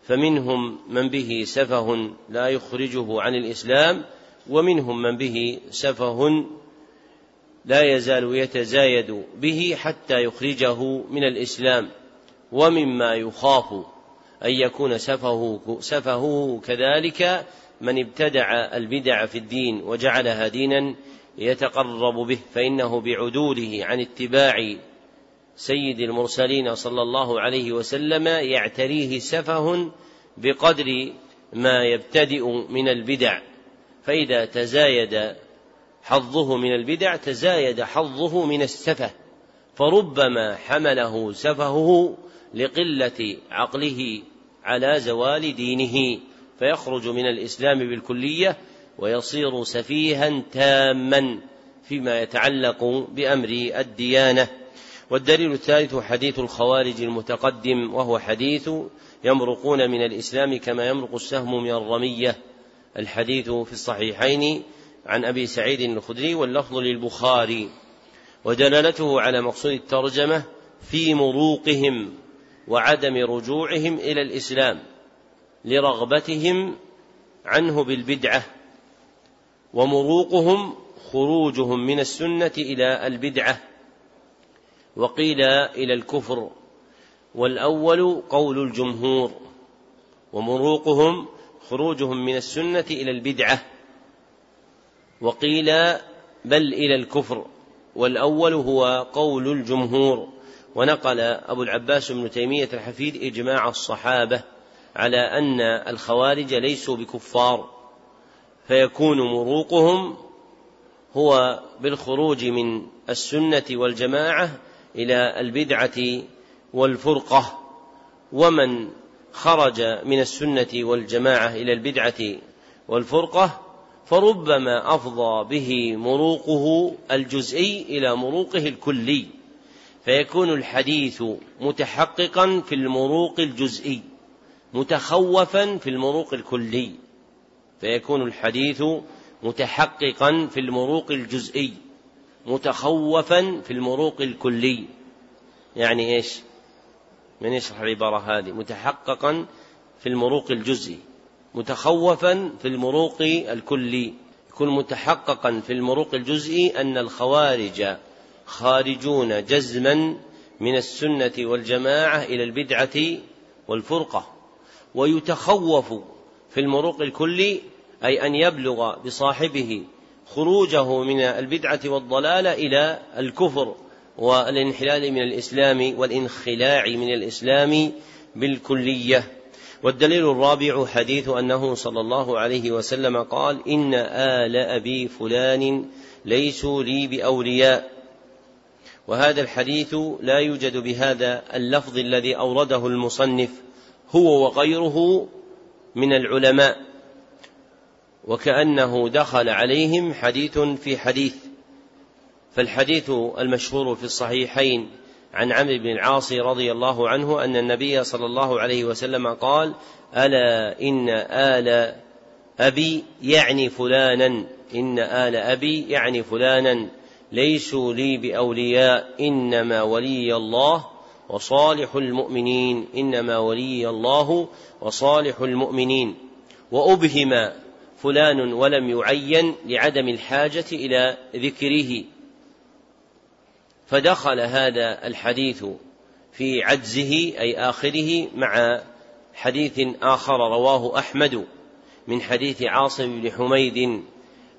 فمنهم من به سفه لا يخرجه عن الإسلام ومنهم من به سفه لا يزال يتزايد به حتى يخرجه من الإسلام ومما يخاف أن يكون سفهه سفهه كذلك من ابتدع البدع في الدين وجعلها دينا يتقرب به فإنه بعدوله عن اتباع سيد المرسلين صلى الله عليه وسلم يعتريه سفه بقدر ما يبتدئ من البدع. فإذا تزايد حظه من البدع تزايد حظه من السفه. فربما حمله سفهه لقلة عقله على زوال دينه. فيخرج من الإسلام بالكلية ويصير سفيها تاما فيما يتعلق بأمر الديانة. والدليل الثالث حديث الخوارج المتقدم وهو حديث يمرقون من الإسلام كما يمرق السهم من الرمية. الحديث في الصحيحين عن أبي سعيد الخدري واللفظ للبخاري. ودلالته على مقصود الترجمة في مروقهم وعدم رجوعهم إلى الإسلام لرغبتهم عنه بالبدعة ومروقهم خروجهم من السنة إلى البدعة. وقيل إلى الكفر والأول قول الجمهور ومروقهم خروجهم من السنة إلى البدعة وقيل بل إلى الكفر والأول هو قول الجمهور ونقل أبو العباس بن تيمية الحفيد إجماع الصحابة على أن الخوارج ليسوا بكفار فيكون مروقهم هو بالخروج من السنة والجماعة إلى البدعة والفرقة ومن خرج من السنة والجماعة إلى البدعة والفرقة فربما أفضى به مروقه الجزئي إلى مروقه الكلي فيكون الحديث متحققا في المروق الجزئي متخوفا في المروق الكلي فيكون الحديث متحققا في المروق الجزئي. متخوفا في المروق الكلي. يعني إيش؟ من يشرح العبارة هذه؟ متحققا في المروق الجزئي. متخوفا في المروق الكلي. يكون متحققا في المروق الجزئي أن الخوارج خارجون جزما من السنة والجماعة إلى البدعة والفرقة. ويتخوف في المروق الكلي أي أن يبلغ بصاحبه خروجه من البدعة والضلالة إلى الكفر والانحلال من الإسلام والانخلاع من الإسلام بالكلية. والدليل الرابع حديث أنه صلى الله عليه وسلم قال إن آل أبي فلان ليسوا لي بأولياء. وهذا الحديث لا يوجد بهذا اللفظ الذي أورده المصنف هو وغيره من العلماء. وكأنه دخل عليهم حديث في حديث. فالحديث المشهور في الصحيحين عن عمرو بن العاص رضي الله عنه أن النبي صلى الله عليه وسلم قال ألا إن آل أبي يعني فلانا. إن آل أبي يعني فلانا. ليسوا لي بأولياء. إنما ولي الله وصالح المؤمنين. إنما ولي الله وصالح المؤمنين. وأبهم فلان ولم يعين لعدم الحاجة إلى ذكره. فدخل هذا الحديث في عجزه أي آخره مع حديث آخر رواه أحمد من حديث عاصم بن حميد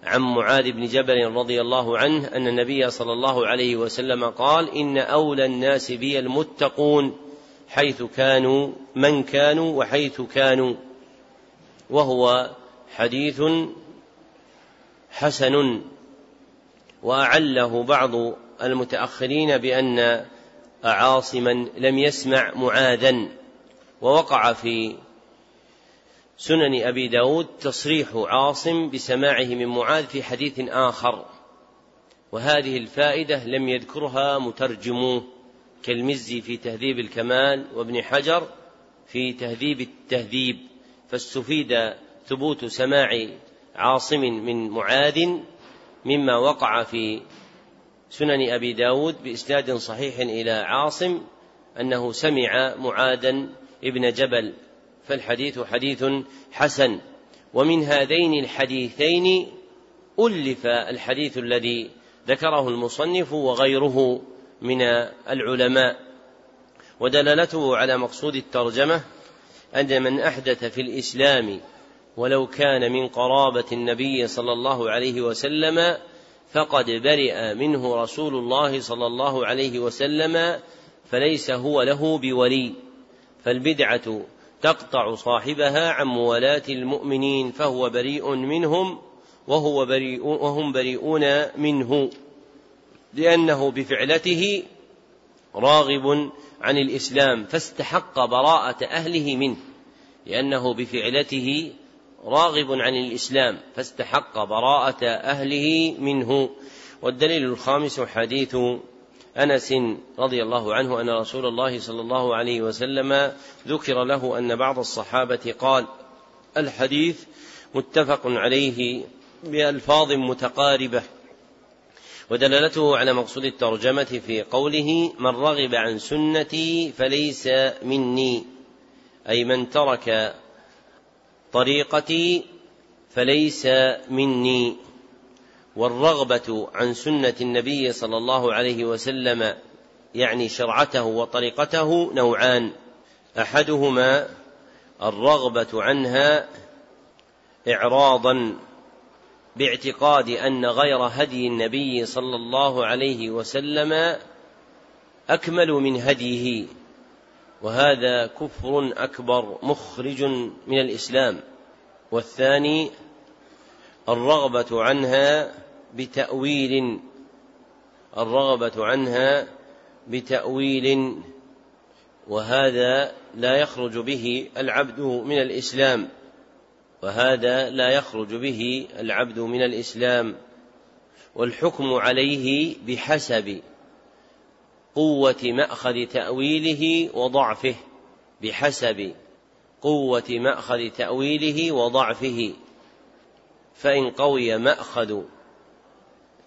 عن معاذ بن جبل رضي الله عنه أن النبي صلى الله عليه وسلم قال إن أولى الناس بي المتقون حيث كانوا من كانوا وحيث كانوا وهو حديث حسن وأعله بعض المتأخرين بأن عاصما لم يسمع معاذا ووقع في سنن أبي داود تصريح عاصم بسماعه من معاذ في حديث آخر وهذه الفائدة لم يذكرها مترجموه كالمزي في تهذيب الكمال وابن حجر في تهذيب التهذيب فاستفيد ثبوت سماع عاصم من معاذ مما وقع في سنن أبي داود بإسناد صحيح إلى عاصم أنه سمع معاذا ابن جبل فالحديث حديث حسن. ومن هذين الحديثين ألف الحديث الذي ذكره المصنف وغيره من العلماء. ودلالته على مقصود الترجمة أن من أحدث في الإسلام ولو كان من قرابة النبي صلى الله عليه وسلم فقد برئ منه رسول الله صلى الله عليه وسلم فليس هو له بولي. فالبدعة تقطع صاحبها عن موالاة المؤمنين فهو بريء منهم وهو بريء وهم بريئون منه. لأنه بفعلته راغب عن الإسلام فاستحق براءة أهله منه لأنه بفعلته راغب عن الإسلام فاستحق براءة أهله منه. والدليل الخامس حديث أنس رضي الله عنه أن رسول الله صلى الله عليه وسلم ذكر له أن بعض الصحابة قال الحديث متفق عليه بألفاظ متقاربة ودلالته على مقصود الترجمة في قوله من رغب عن سنتي فليس مني أي من ترك طريقتي فليس مني والرغبة عن سنة النبي صلى الله عليه وسلم يعني شرعته وطريقته نوعان. أحدهما الرغبة عنها إعراضا باعتقاد أن غير هدي النبي صلى الله عليه وسلم أكمل من هديه. وهذا كفر أكبر مخرج من الإسلام. والثاني الرغبة عنها بتأويل الرغبة عنها بتأويل. وهذا لا يخرج به العبد من الإسلام. وهذا لا يخرج به العبد من الإسلام. والحكم عليه بحسب قوة مأخذ تأويله وضعفه بحسب قوة مأخذ تأويله وضعفه. فإن قوي مأخذ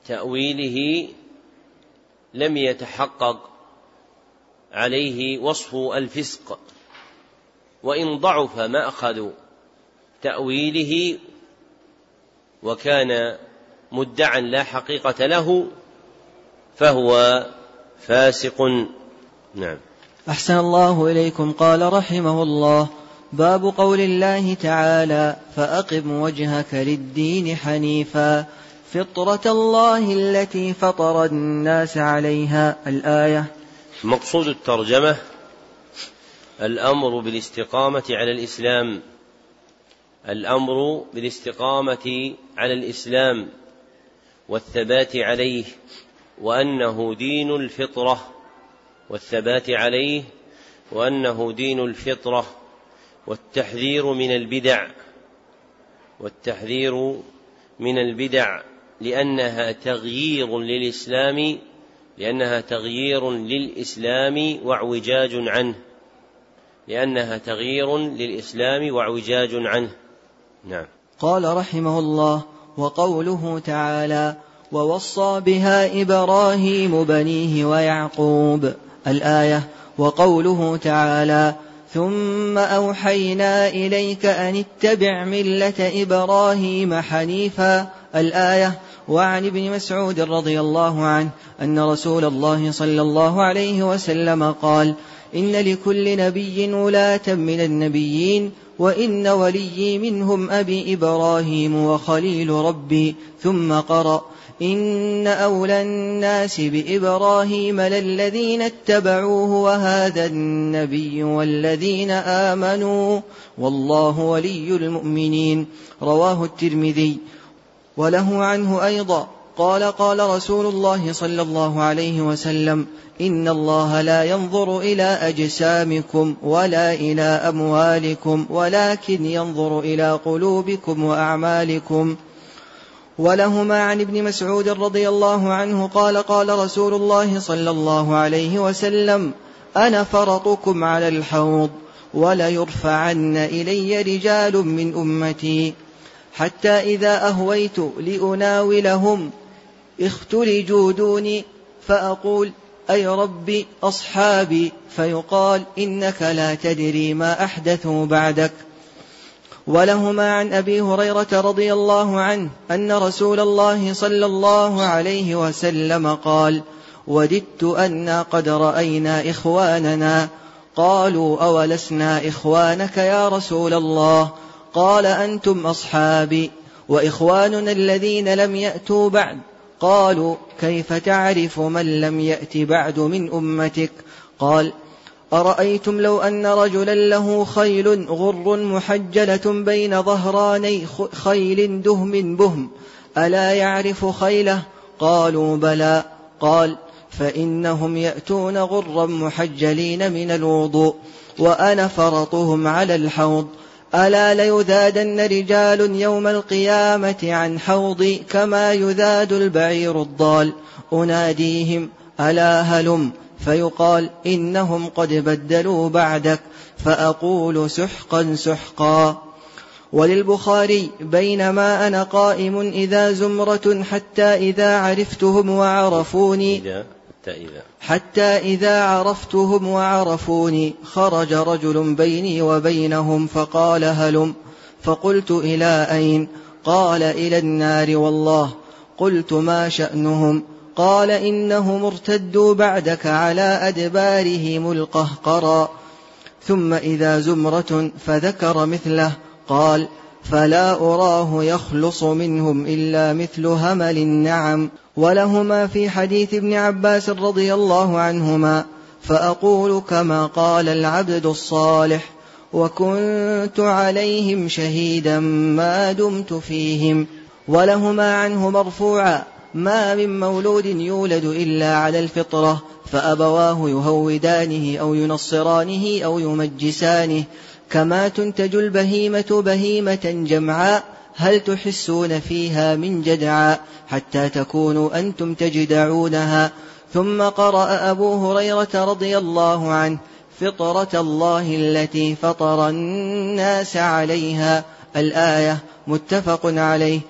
تأويله لم يتحقق عليه وصف الفسق. وإن ضعف مأخذ تأويله وكان مدعا لا حقيقة له فهو فاسق. نعم. أحسن الله إليكم. قال رحمه الله باب قول الله تعالى فأقم وجهك للدين حنيفا. فطرة الله التي فطر الناس عليها. الآية مقصود الترجمة الأمر بالاستقامة على الإسلام. الأمر بالاستقامة على الإسلام والثبات عليه. وأنه دين الفطرة والثبات عليه وأنه دين الفطرة والتحذير من البدع والتحذير من البدع لأنها تغيير للإسلام لأنها تغيير للإسلام واعوجاج عنه لأنها تغيير للإسلام واعوجاج عنه. نعم. قال رحمه الله وقوله تعالى ووصى بها إبراهيم بنيه ويعقوب الآية وقوله تعالى ثم أوحينا إليك أن اتبع ملة إبراهيم حنيفا الآية وعن ابن مسعود رضي الله عنه أن رسول الله صلى الله عليه وسلم قال إن لكل نبي ولاة من النبيين وإن وليي منهم أبي إبراهيم وخليل ربي ثم قرأ إن أولى الناس بإبراهيم للذين اتبعوه وهذا النبي والذين آمنوا والله ولي المؤمنين. رواه الترمذي. وله عنه أيضا. قال قال رسول الله صلى الله عليه وسلم إن الله لا ينظر إلى أجسامكم ولا إلى أموالكم ولكن ينظر إلى قلوبكم وأعمالكم. ولهما عن ابن مسعود رضي الله عنه قال قال رسول الله صلى الله عليه وسلم أنا فرطكم على الحوض وليرفعن إلي رجال من أمتي. حتى إذا أهويت لأناولهم اختلجوا دوني فأقول أي ربي أصحابي؟ فيقال إنك لا تدري ما أحدثوا بعدك. ولهما عن أبي هريرة رضي الله عنه أن رسول الله صلى الله عليه وسلم قال وددت أنا قد رأينا إخواننا. قالوا أولسنا إخوانك يا رسول الله؟ قال أنتم أصحابي. وإخواننا الذين لم يأتوا بعد. قالوا كيف تعرف من لم يأت بعد من أمتك؟ قال أرأيتم لو أن رجلا له خيل غر محجلة بين ظهراني خيل دهم بهم ألا يعرف خيله؟ قالوا بلى. قال فإنهم يأتون غرا محجلين من الوضوء وأنا فرطهم على الحوض. ألا ليذادن رجال يوم القيامة عن حوضي كما يذاد البعير الضال؟ أناديهم ألا هلم؟ فيقال إنهم قد بدلوا بعدك فأقول سحقا سحقا. وللبخاري بينما أنا قائم إذا زمرة حتى إذا عرفتهم وعرفوني حتى إذا عرفتهم وعرفوني خرج رجل بيني وبينهم فقال هلم. فقلت إلى أين؟ قال إلى النار والله قلت ما شأنهم؟ قال إنهم ارتدوا بعدك على أدبارهم القهقرا. ثم إذا زمرة فذكر مثله قال فلا أراه يخلص منهم إلا مثل همل النعم. ولهما في حديث ابن عباس رضي الله عنهما فأقول كما قال العبد الصالح وكنت عليهم شهيدا ما دمت فيهم. ولهما عنه مرفوعا ما من مولود يولد إلا على الفطرة فأبواه يهودانه أو ينصرانه أو يمجسانه. كما تنتج البهيمة بهيمة جمعاء هل تحسون فيها من جدعاء؟ حتى تكونوا أنتم تجدعونها. ثم قرأ أبو هريرة رضي الله عنه فطرة الله التي فطر الناس عليها. الآية متفق عليه.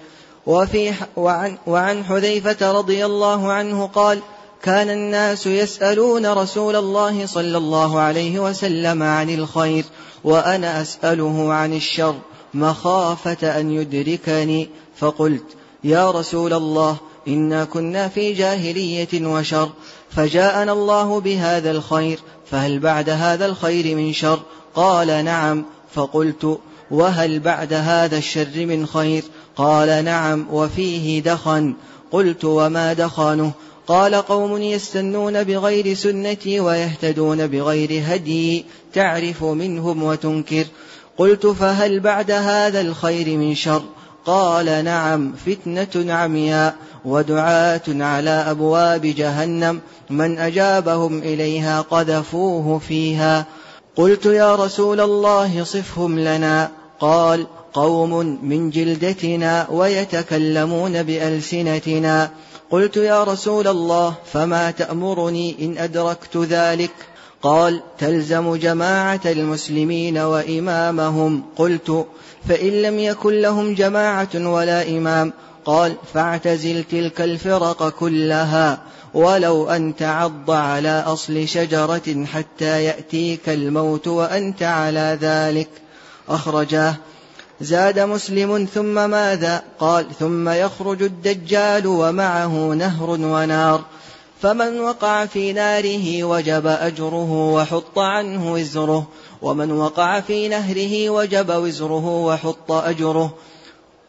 وفي وعن, وعن حذيفة رضي الله عنه قال كان الناس يسألون رسول الله صلى الله عليه وسلم عن الخير وأنا أسأله عن الشر مخافة أن يدركني. فقلت يا رسول الله إنا كنا في جاهلية وشر فجاءنا الله بهذا الخير فهل بعد هذا الخير من شر؟ قال نعم. فقلت وهل بعد هذا الشر من خير؟ قال نعم وفيه دخن. قلت وما دخنه؟ قال قوم يستنون بغير سنتي ويهتدون بغير هدي. تعرف منهم وتنكر. قلت فهل بعد هذا الخير من شر؟ قال نعم فتنة عمياء ودعاة على أبواب جهنم. من أجابهم إليها قذفوه فيها. قلت يا رسول الله صفهم لنا. قال قوم من جلدتنا ويتكلمون بألسنتنا. قلت يا رسول الله فما تأمرني إن أدركت ذلك؟ قال تلزم جماعة المسلمين وإمامهم. قلت فإن لم يكن لهم جماعة ولا إمام. قال فاعتزل تلك الفرق كلها ولو أن تعض على أصل شجرة حتى يأتيك الموت وأنت على ذلك. أخرجاه زاد مسلم ثم ماذا قال ثم يخرج الدجال ومعه نهر ونار فمن وقع في ناره وجب أجره وحط عنه وزره ومن وقع في نهره وجب وزره وحط أجره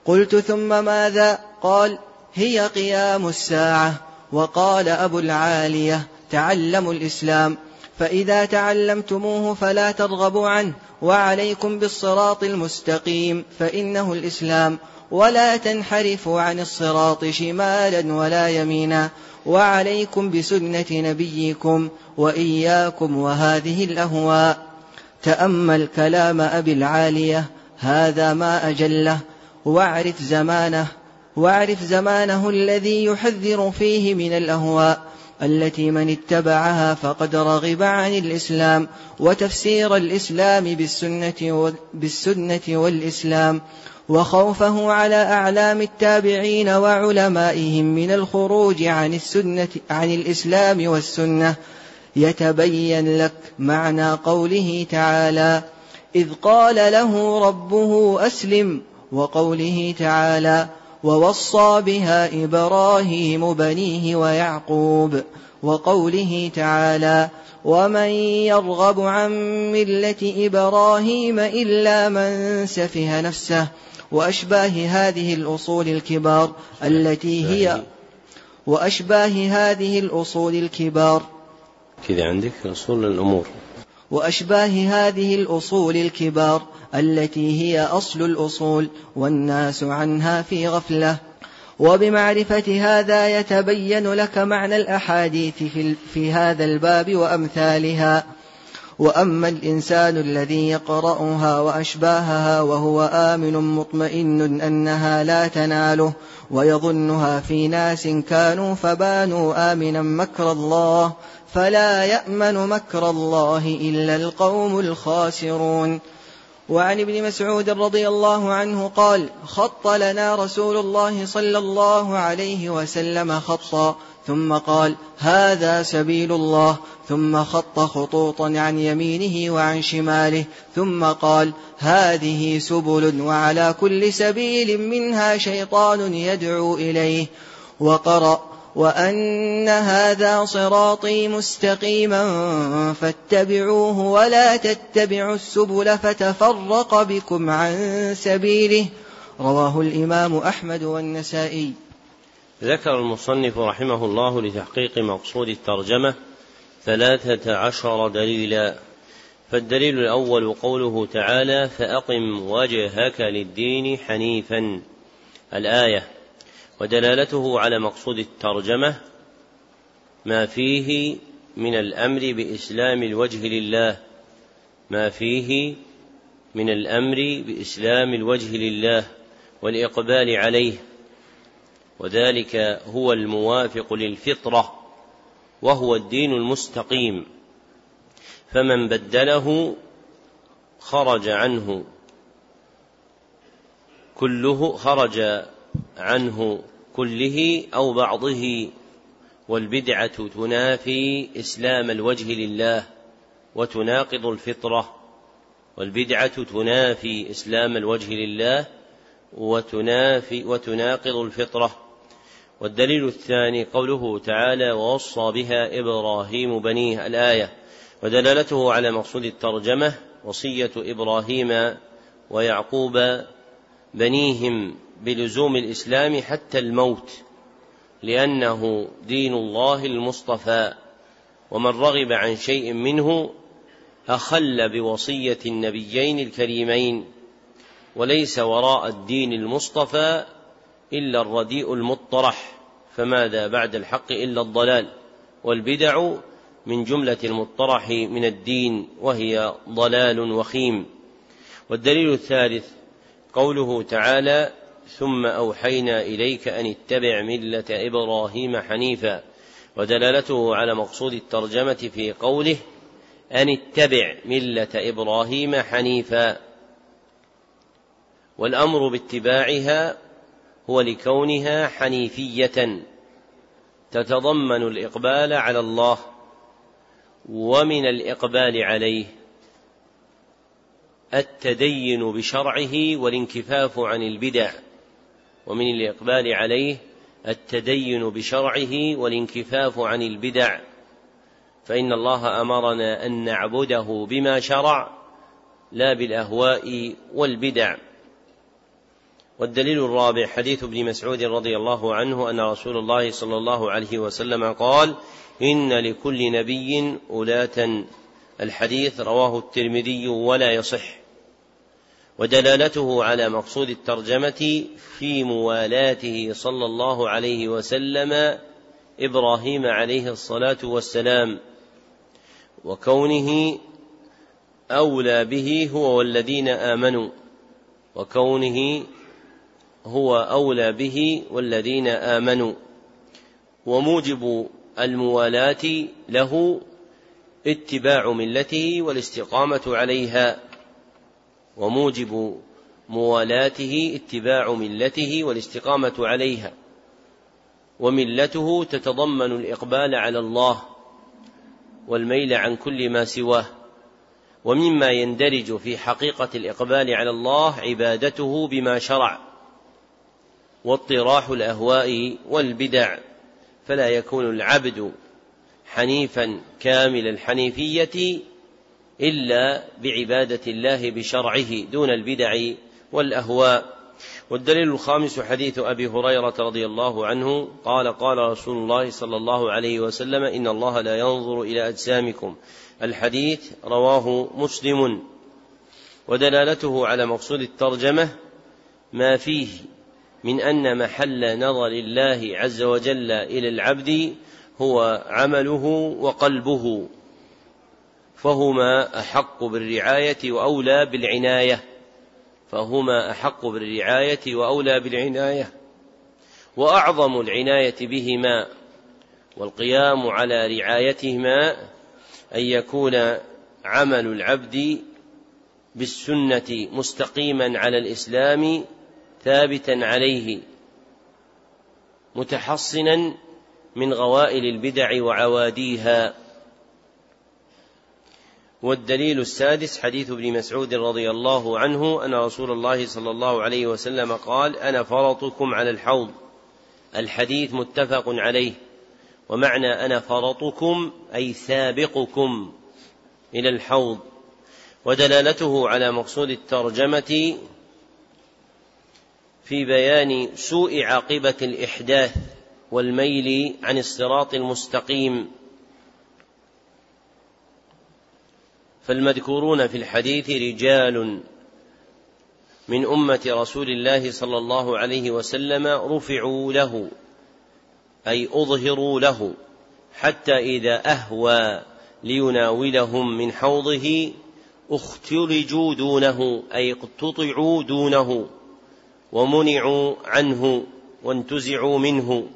قلت ثم ماذا قال هي قيام الساعة وقال أبو العالية تعلموا الإسلام فإذا تعلمتموه فلا ترغبوا عنه وعليكم بالصراط المستقيم فإنه الإسلام. ولا تنحرفوا عن الصراط شمالا ولا يمينا. وعليكم بسنة نبيكم وإياكم وهذه الأهواء. تأمل كلام أبي العالية هذا ما أجله. واعرف زمانه واعرف زمانه الذي يحذر فيه من الأهواء. التي من اتبعها فقد رغب عن الإسلام وتفسير الإسلام بالسنة, بالسنة والإسلام وخوفه على أعلام التابعين وعلمائهم من الخروج عن السنة عن الإسلام والسنة. يتبين لك معنى قوله تعالى إذ قال له ربه أسلم وقوله تعالى ووصى بها إبراهيم بنيه ويعقوب وقوله تعالى ومن يرغب عن ملة إبراهيم إلا من سفه نفسه وأشباه هذه الأصول الكبار التي هي وأشباه هذه الأصول الكبار كذا عندك أصول الأمور. وأشباه هذه الأصول الكبار التي هي أصل الأصول والناس عنها في غفلة. وبمعرفة هذا يتبين لك معنى الأحاديث في, في هذا الباب وأمثالها. وأما الإنسان الذي يقرأها وأشباهها وهو آمن مطمئن أنها لا تناله ويظنها في ناس كانوا فبانوا آمنا مكر الله فلا يأمن مكر الله إلا القوم الخاسرون. وعن ابن مسعود رضي الله عنه قال خط لنا رسول الله صلى الله عليه وسلم خطا ثم قال هذا سبيل الله. ثم خط خطوطا عن يمينه وعن شماله ثم قال هذه سبل وعلى كل سبيل منها شيطان يدعو إليه. وقرأ وأن هذا صراطي مستقيما فاتبعوه ولا تتبعوا السبل فتفرق بكم عن سبيله. رواه الإمام أحمد والنسائي. ذكر المصنف رحمه الله لتحقيق مقصود الترجمة ثلاثة عشر دليلا. فالدليل الأول قوله تعالى فأقم وجهك للدين حنيفا. الآية ودلالته على مقصود الترجمة ما فيه من الأمر بإسلام الوجه لله ما فيه من الأمر بإسلام الوجه لله والإقبال عليه وذلك هو الموافق للفطرة وهو الدين المستقيم فمن بدله خرج عنه كله خرج عنه كله أو بعضه والبدعة تنافي إسلام الوجه لله وتناقض الفطرة والبدعة تنافي إسلام الوجه لله وتنافي وتناقض الفطرة. والدليل الثاني قوله تعالى ووصى بها إبراهيم بنيه الآية. ودلالته على مقصود الترجمة وصية إبراهيم ويعقوب بنيهم بلزوم الإسلام حتى الموت لأنه دين الله المصطفى ومن رغب عن شيء منه أخل بوصية النبيين الكريمين وليس وراء الدين المصطفى إلا الرديء المطرح فماذا بعد الحق إلا الضلال؟ والبدع من جملة المطرح من الدين وهي ضلال وخيم. والدليل الثالث قوله تعالى ثم أوحينا إليك أن اتبع ملة إبراهيم حنيفا ودلالته على مقصود الترجمة في قوله أن اتبع ملة إبراهيم حنيفا. والأمر باتباعها هو لكونها حنيفية تتضمن الإقبال على الله ومن الإقبال عليه التدين بشرعه والانكفاف عن البدع. ومن الإقبال عليه التدين بشرعه والانكفاف عن البدع. فإن الله أمرنا أن نعبده بما شرع لا بالأهواء والبدع. والدليل الرابع حديث ابن مسعود رضي الله عنه أن رسول الله صلى الله عليه وسلم قال إن لكل نبي أولاة. الحديث رواه الترمذي ولا يصح. ودلالته على مقصود الترجمة في موالاته صلى الله عليه وسلم إبراهيم عليه الصلاة والسلام وكونه أولى به هو والذين آمنوا وكونه هو أولى به والذين آمنوا وموجب الموالاة له اتباع ملته والاستقامة عليها. وموجب موالاته اتباع ملته والاستقامة عليها. وملته تتضمن الإقبال على الله والميل عن كل ما سواه. ومما يندرج في حقيقة الإقبال على الله عبادته بما شرع. واطراح الأهواء والبدع. فلا يكون العبد حنيفا كامل الحنيفية إلا بعبادة الله بشرعه دون البدع والأهواء. والدليل الخامس حديث أبي هريرة رضي الله عنه قال قال رسول الله صلى الله عليه وسلم إن الله لا ينظر إلى أجسامكم. الحديث رواه مسلم. ودلالته على مقصود الترجمة ما فيه من أن محل نظر الله عز وجل إلى العبد هو عمله وقلبه. فهما أحق بالرعاية وأولى بالعناية. فهما أحق بالرعاية وأولى بالعناية. وأعظم العناية بهما والقيام على رعايتهما أن يكون عمل العبد بالسنة مستقيما على الإسلام ثابتا عليه متحصنا من غوائل البدع وعواديها. والدليل السادس حديث ابن مسعود رضي الله عنه أن رسول الله صلى الله عليه وسلم قال أنا فرطكم على الحوض. الحديث متفق عليه. ومعنى أنا فرطكم أي سابقكم إلى الحوض. ودلالته على مقصود الترجمة في بيان سوء عاقبة الإحداث والميل عن الصراط المستقيم. فالمذكورون في الحديث رجال من أمة رسول الله صلى الله عليه وسلم رفعوا له أي أظهروا له حتى إذا أهوى ليناولهم من حوضه اختلجوا دونه أي اقتطعوا دونه ومنعوا عنه وانتزعوا منه.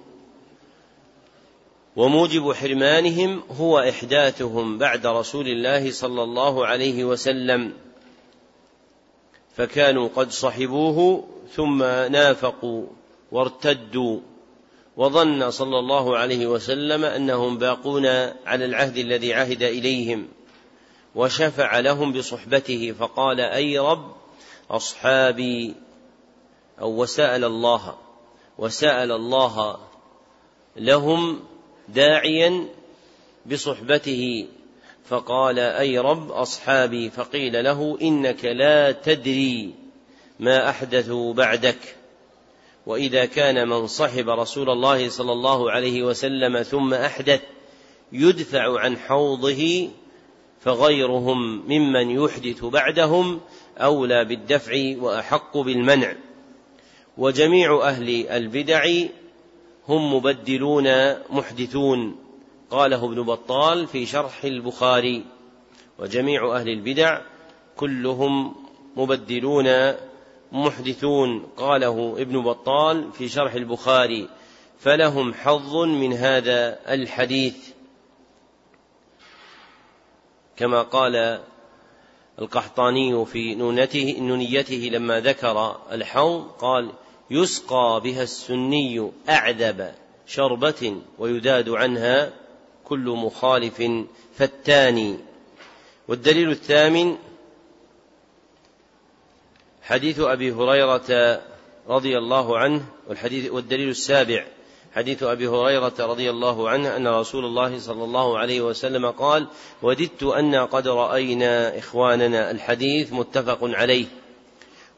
وموجب حرمانهم هو إحداثهم بعد رسول الله صلى الله عليه وسلم. فكانوا قد صحبوه ثم نافقوا وارتدوا. وظن صلى الله عليه وسلم أنهم باقون على العهد الذي عهد إليهم وشفع لهم بصحبته فقال أي رب أصحابي؟ أو وسأل الله وسأل الله لهم داعيا بصحبته فقال أي رب أصحابي فقيل له إنك لا تدري ما احدثوا بعدك. وإذا كان من صحب رسول الله صلى الله عليه وسلم ثم أحدث يدفع عن حوضه فغيرهم ممن يحدث بعدهم أولى بالدفع وأحق بالمنع. وجميع أهل البدع هم مبدلون محدثون. قاله ابن بطال في شرح البخاري. وجميع أهل البدع كلهم مبدلون محدثون. قاله ابن بطال في شرح البخاري. فلهم حظ من هذا الحديث. كما قال القحطاني في نونته نونيته لما ذكر الحوض قال يسقى بها السني أعذب شربة ويداد عنها كل مخالف فتان والدليل الثامن حديث أبي هريرة رضي الله عنه والحديث والدليل السابع حديث أبي هريرة رضي الله عنه أن رسول الله صلى الله عليه وسلم قال وددت أن قد رأينا إخواننا. الحديث متفق عليه.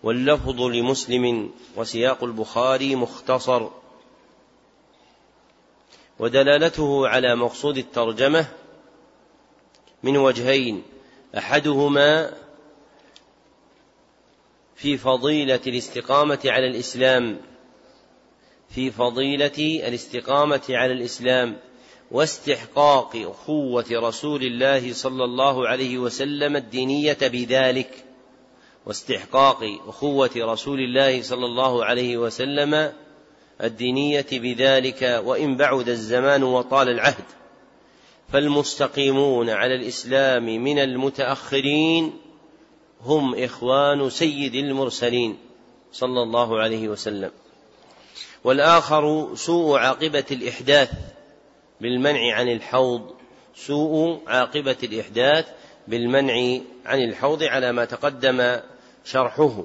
واللفظ لمسلم وسياق البخاري مختصر. ودلالته على مقصود الترجمة من وجهين أحدهما في فضيلة الاستقامة على الإسلام في فضيلة الاستقامة على الإسلام واستحقاق أخوة رسول الله صلى الله عليه وسلم الدينية بذلك. واستحقاق أخوة رسول الله صلى الله عليه وسلم الدينية بذلك وإن بعد الزمان وطال العهد. فالمستقيمون على الإسلام من المتأخرين هم إخوان سيد المرسلين صلى الله عليه وسلم. والآخر سوء عاقبة الإحداث بالمنع عن الحوض. سوء عاقبة الإحداث بالمنع عن الحوض على ما تقدم شرحه.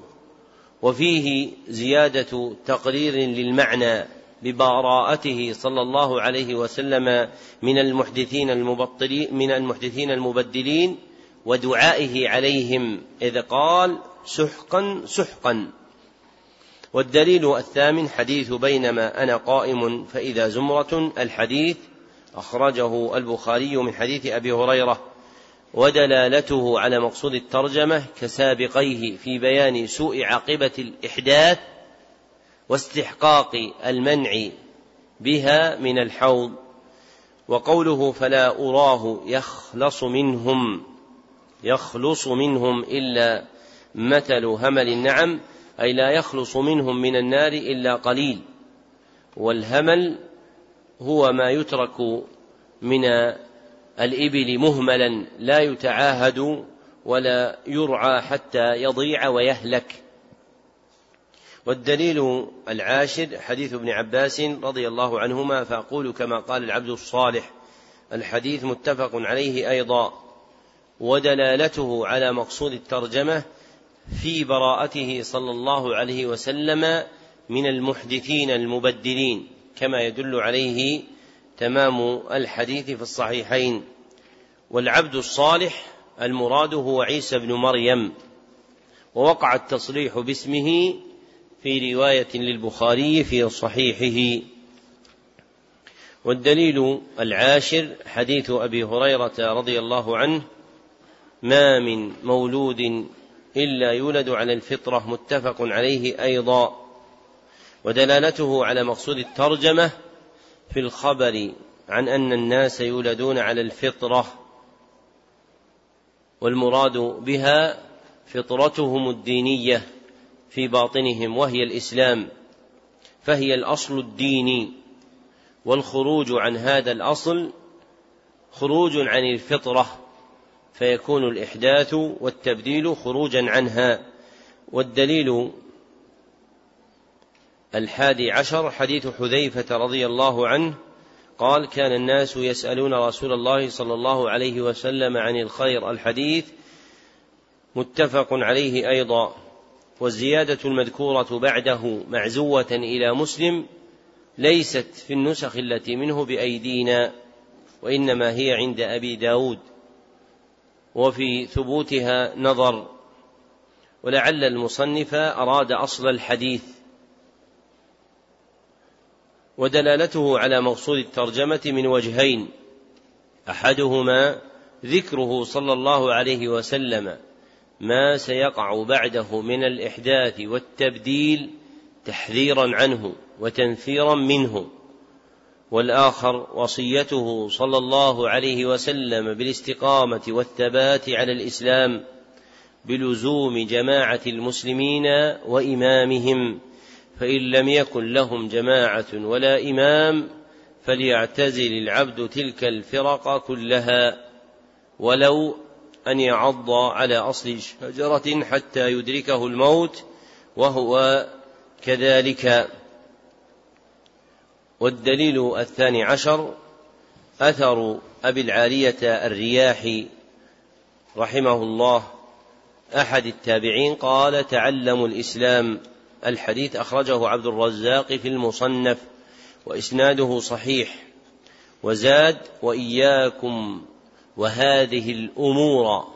وفيه زيادة تقرير للمعنى ببراءته صلى الله عليه وسلم من المحدثين المبطلين من المحدثين المبدلين ودعائه عليهم إذ قال سحقا سحقا. والدليل الثامن حديث بينما أنا قائم فإذا زمرة الحديث. أخرجه البخاري من حديث أبي هريرة. ودلالته على مقصود الترجمة كسابقيه في بيان سوء عاقبة الإحداث واستحقاق المنع بها من الحوض وقوله فلا أراه يخلص منهم يخلص منهم إلا مثل همل النعم أي لا يخلص منهم من النار إلا قليل والهمل هو ما يترك من الإبل مهملا لا يتعاهد ولا يرعى حتى يضيع ويهلك. والدليل العاشر حديث ابن عباس رضي الله عنهما فأقول كما قال العبد الصالح الحديث متفق عليه أيضا. ودلالته على مقصود الترجمة في براءته صلى الله عليه وسلم من المحدثين المبدلين كما يدل عليه تمام الحديث في الصحيحين. والعبد الصالح المراد هو عيسى بن مريم. ووقع التصريح باسمه في رواية للبخاري في صحيحه. والدليل العاشر حديث أبي هريرة رضي الله عنه ما من مولود إلا يولد على الفطرة. متفق عليه أيضا. ودلالته على مقصود الترجمة في الخبر عن أن الناس يولدون على الفطرة والمراد بها فطرتهم الدينية في باطنهم وهي الإسلام فهي الأصل الديني والخروج عن هذا الأصل خروج عن الفطرة فيكون الإحداث والتبديل خروجا عنها والدليل الحادي عشر حديث حذيفة رضي الله عنه قال كان الناس يسألون رسول الله صلى الله عليه وسلم عن الخير. الحديث متفق عليه أيضا والزيادة المذكورة بعده معزوة إلى مسلم ليست في النسخ التي منه بأيدينا وإنما هي عند أبي داود وفي ثبوتها نظر ولعل المصنف أراد أصل الحديث. ودلالته على مقصود الترجمة من وجهين. أحدهما ذكره صلى الله عليه وسلم ما سيقع بعده من الإحداث والتبديل تحذيرا عنه وتنفيرا منه. والآخر وصيته صلى الله عليه وسلم بالاستقامة والثبات على الإسلام بلزوم جماعة المسلمين وإمامهم. فإن لم يكن لهم جماعة ولا إمام فليعتزل العبد تلك الفرق كلها ولو أن يعض على أصل شجرة حتى يدركه الموت وهو كذلك. والدليل الثاني عشر أثر أبي العالية الرياحي رحمه الله. أحد التابعين قال تعلموا الإسلام الحديث أخرجه عبد الرزاق في المصنف وإسناده صحيح وزاد وإياكم وهذه الأمور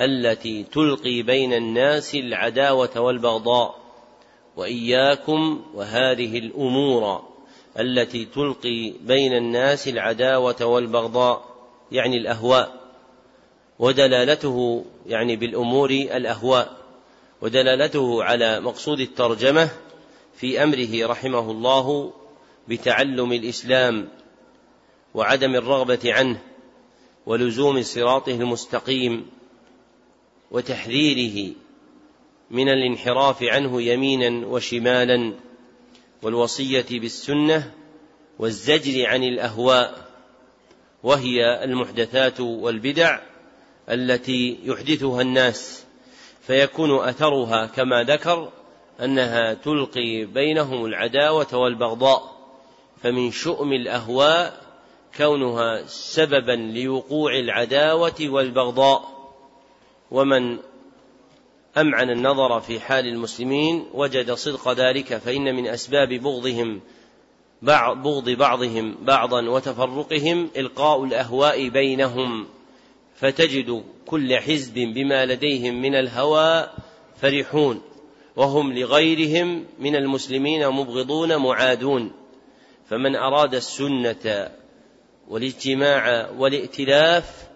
التي تلقي بين الناس العداوة والبغضاء وإياكم وهذه الأمور التي تلقي بين الناس العداوة والبغضاء يعني الأهواء ودلالته يعني بالأمور الأهواء. ودلالته على مقصود الترجمة في أمره رحمه الله بتعلم الإسلام وعدم الرغبة عنه ولزوم صراطه المستقيم وتحذيره من الانحراف عنه يمينا وشمالا والوصية بالسنة والزجر عن الأهواء وهي المحدثات والبدع التي يحدثها الناس فيكون أثرها كما ذكر أنها تلقي بينهم العداوة والبغضاء فمن شؤم الأهواء كونها سببا لوقوع العداوة والبغضاء. ومن أمعن النظر في حال المسلمين وجد صدق ذلك فإن من أسباب بغضهم بعض بغض بعضهم بعضا وتفرقهم إلقاء الأهواء بينهم فتجد كل حزب بما لديهم من الهوى فرحون وهم لغيرهم من المسلمين مبغضون معادون. فمن أراد السنة والاجتماع والائتلاف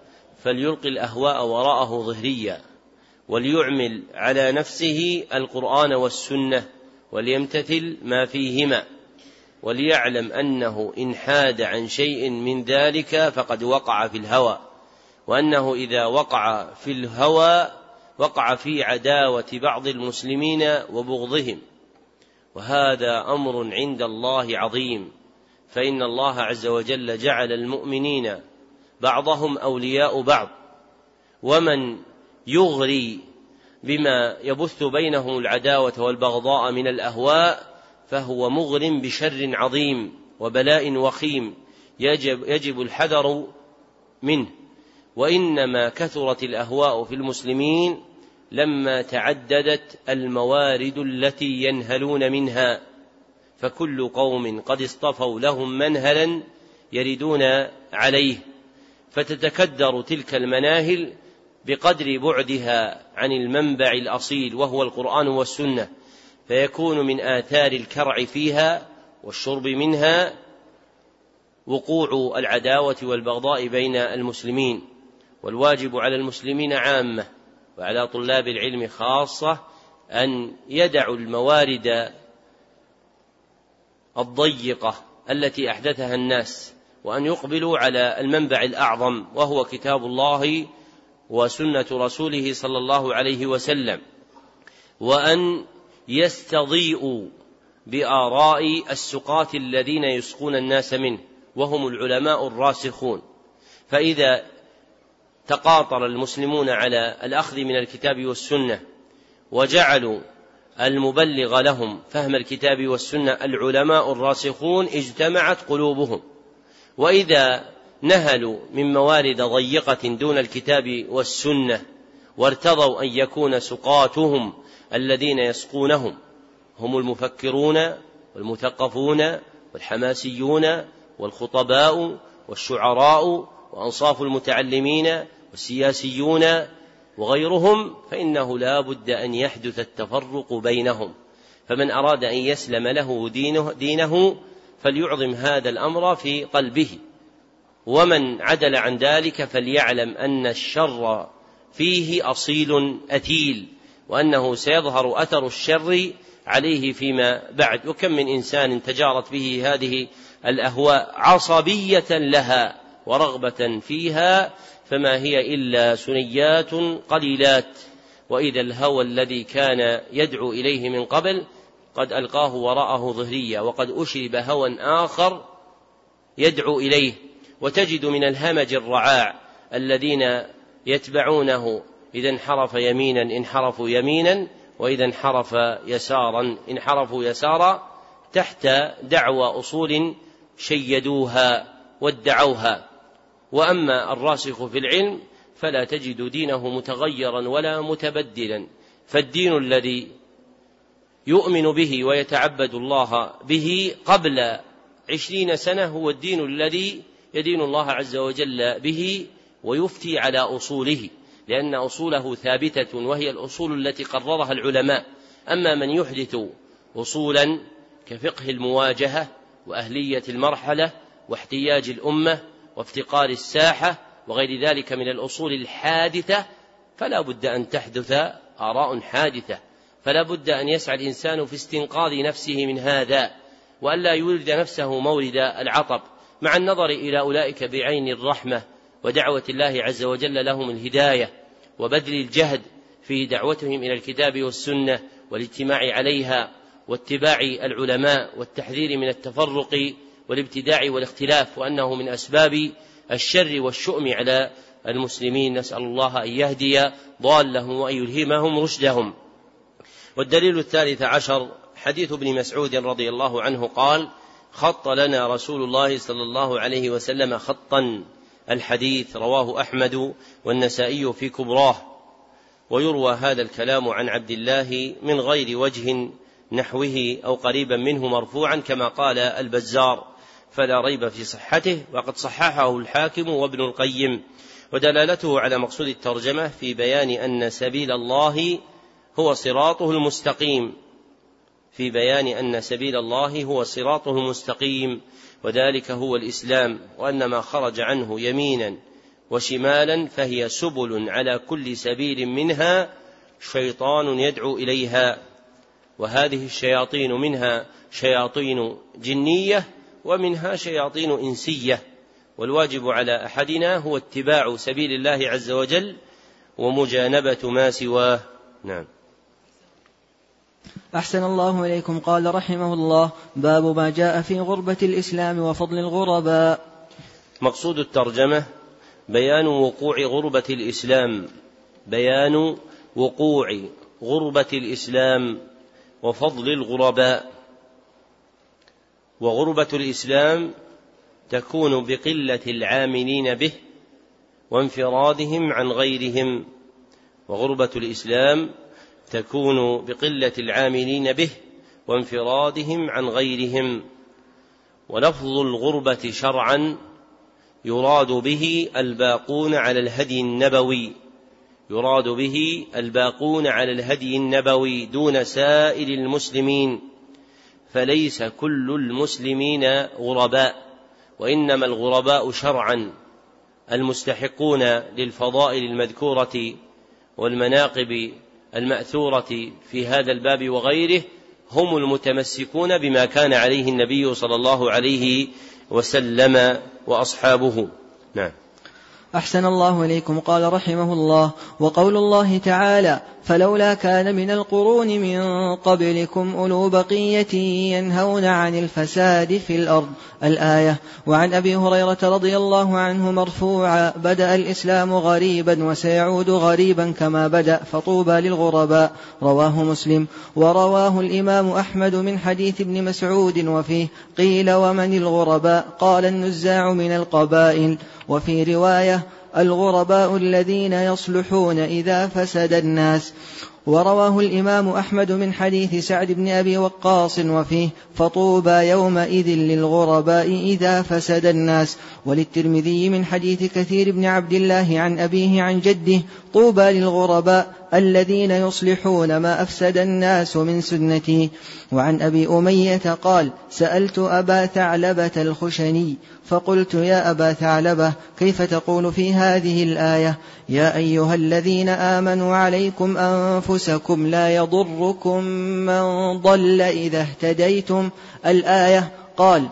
فليلقي الأهواء وراءه ظهريا وليعمل على نفسه القرآن والسنة وليمتثل ما فيهما وليعلم أنه إن حاد عن شيء من ذلك فقد وقع في الهوى. وأنه إذا وقع في الهوى وقع في عداوة بعض المسلمين وبغضهم. وهذا أمر عند الله عظيم. فإن الله عز وجل جعل المؤمنين بعضهم أولياء بعض. ومن يغري بما يبث بينهم العداوة والبغضاء من الأهواء فهو مغر بشر عظيم وبلاء وخيم يجب يجب الحذر منه. وإنما كثرت الأهواء في المسلمين لما تعددت الموارد التي ينهلون منها فكل قوم قد اصطفوا لهم منهلا يردون عليه. فتتكدر تلك المناهل بقدر بعدها عن المنبع الأصيل وهو القرآن والسنة فيكون من آثار الكرع فيها والشرب منها وقوع العداوة والبغضاء بين المسلمين. والواجب على المسلمين عامة وعلى طلاب العلم خاصة أن يدعوا الموارد الضيقة التي أحدثها الناس وأن يقبلوا على المنبع الأعظم وهو كتاب الله وسنة رسوله صلى الله عليه وسلم وأن يستضيئوا بآراء السقاة الذين يسقون الناس منه وهم العلماء الراسخون فإذا تقاطر المسلمون على الأخذ من الكتاب والسنة وجعلوا المبلغ لهم فهم الكتاب والسنة العلماء الراسخون اجتمعت قلوبهم. وإذا نهلوا من موارد ضيقة دون الكتاب والسنة وارتضوا أن يكون سقاتهم الذين يسقونهم هم المفكرون والمثقفون والحماسيون والخطباء والشعراء وأنصاف المتعلمين والسياسيون وغيرهم فإنه لا بد أن يحدث التفرق بينهم. فمن أراد أن يسلم له دينه, دينه فليعظم هذا الأمر في قلبه. ومن عدل عن ذلك فليعلم أن الشر فيه أصيل أتيل وأنه سيظهر أثر الشر عليه فيما بعد. وكم من إنسان تجارت به هذه الأهواء عصبية لها ورغبة فيها فما هي إلا سنيات قليلات وإذا الهوى الذي كان يدعو إليه من قبل قد ألقاه وراءه ظهريا وقد أشرب هوى آخر يدعو إليه. وتجد من الهمج الرعاع الذين يتبعونه إذا انحرف يمينا انحرفوا يمينا وإذا انحرف يسارا انحرفوا يسارا تحت دعوى أصول شيدوها وادعوها. وأما الراسخ في العلم فلا تجد دينه متغيرا ولا متبدلا فالدين الذي يؤمن به ويتعبد الله به قبل عشرين سنة هو الدين الذي يدين الله عز وجل به ويفتي على أصوله لأن أصوله ثابتة وهي الأصول التي قررها العلماء. أما من يحدث أصولا كفقه المواجهة وأهلية المرحلة واحتياج الأمة وافتقار الساحة وغير ذلك من الأصول الحادثة فلا بد أن تحدث آراء حادثة. فلا بد أن يسعى الإنسان في استنقاذ نفسه من هذا وألا يورد نفسه مورد العطب مع النظر إلى أولئك بعين الرحمة ودعوة الله عز وجل لهم الهداية وبذل الجهد في دعوتهم إلى الكتاب والسنة والاجتماع عليها واتباع العلماء والتحذير من التفرق والابتداع والاختلاف وأنه من أسباب الشر والشؤم على المسلمين. نسأل الله أن يهدي ضالهم وأن يلهمهم رشدهم. والدليل الثالث عشر حديث ابن مسعود رضي الله عنه قال خط لنا رسول الله صلى الله عليه وسلم خطا. الحديث رواه أحمد والنسائي في كبراه. ويروى هذا الكلام عن عبد الله من غير وجه نحوه أو قريبا منه مرفوعا كما قال البزار. فلا ريب في صحته وقد صححه الحاكم وابن القيم ودلالته على مقصود الترجمة في بيان أن سبيل الله هو صراطه المستقيم. في بيان أن سبيل الله هو صراطه المستقيم وذلك هو الإسلام وأن ما خرج عنه يمينا وشمالا فهي سبل على كل سبيل منها شيطان يدعو إليها. وهذه الشياطين منها شياطين جنية ومنها شياطين إنسية والواجب على أحدنا هو اتباع سبيل الله عز وجل ومجانبة ما سواه. نعم. أحسن الله إليكم. قال رحمه الله باب ما جاء في غربة الإسلام وفضل الغرباء. مقصود الترجمة بيان وقوع غربة الإسلام. بيان وقوع غربة الإسلام وفضل الغرباء. وغربة الإسلام تكون بقلة العاملين به وانفرادهم عن غيرهم. وغربة الإسلام تكون بقلة العاملين به وانفرادهم عن غيرهم. ولفظ الغربة شرعا يراد به الباقون على الهدي النبوي يراد به الباقون على الهدي النبوي دون سائر المسلمين. فليس كل المسلمين غرباء وإنما الغرباء شرعا المستحقون للفضائل المذكورة والمناقب المأثورة في هذا الباب وغيره هم المتمسكون بما كان عليه النبي صلى الله عليه وسلم وأصحابه. نعم. أحسن الله إليكم. قال رحمه الله وقول الله تعالى فلولا كان من القرون من قبلكم أولو بقية ينهون عن الفساد في الأرض. الآية وعن أبي هريرة رضي الله عنه مرفوعا بدأ الإسلام غريبا وسيعود غريبا كما بدأ فطوبى للغرباء. رواه مسلم. ورواه الإمام أحمد من حديث ابن مسعود وفيه قيل ومن الغرباء؟ قال النزاع من القبائل. وفي رواية الغرباء الذين يصلحون إذا فسد الناس. ورواه الإمام أحمد من حديث سعد بن أبي وقاص وفيه فطوبى يومئذ للغرباء إذا فسد الناس. وللترمذي من حديث كثير بن عبد الله عن أبيه عن جده طوبى للغرباء الذين يصلحون ما أفسد الناس من سنتي. وعن أبي أمية قال سألت أبا ثعلبة الخشني فقلت يا أبا ثعلبة كيف تقول في هذه الآية؟ يا أيها الذين آمنوا عليكم أنفسكم لا يضركم من ضل إذا اهتديتم. الآية قال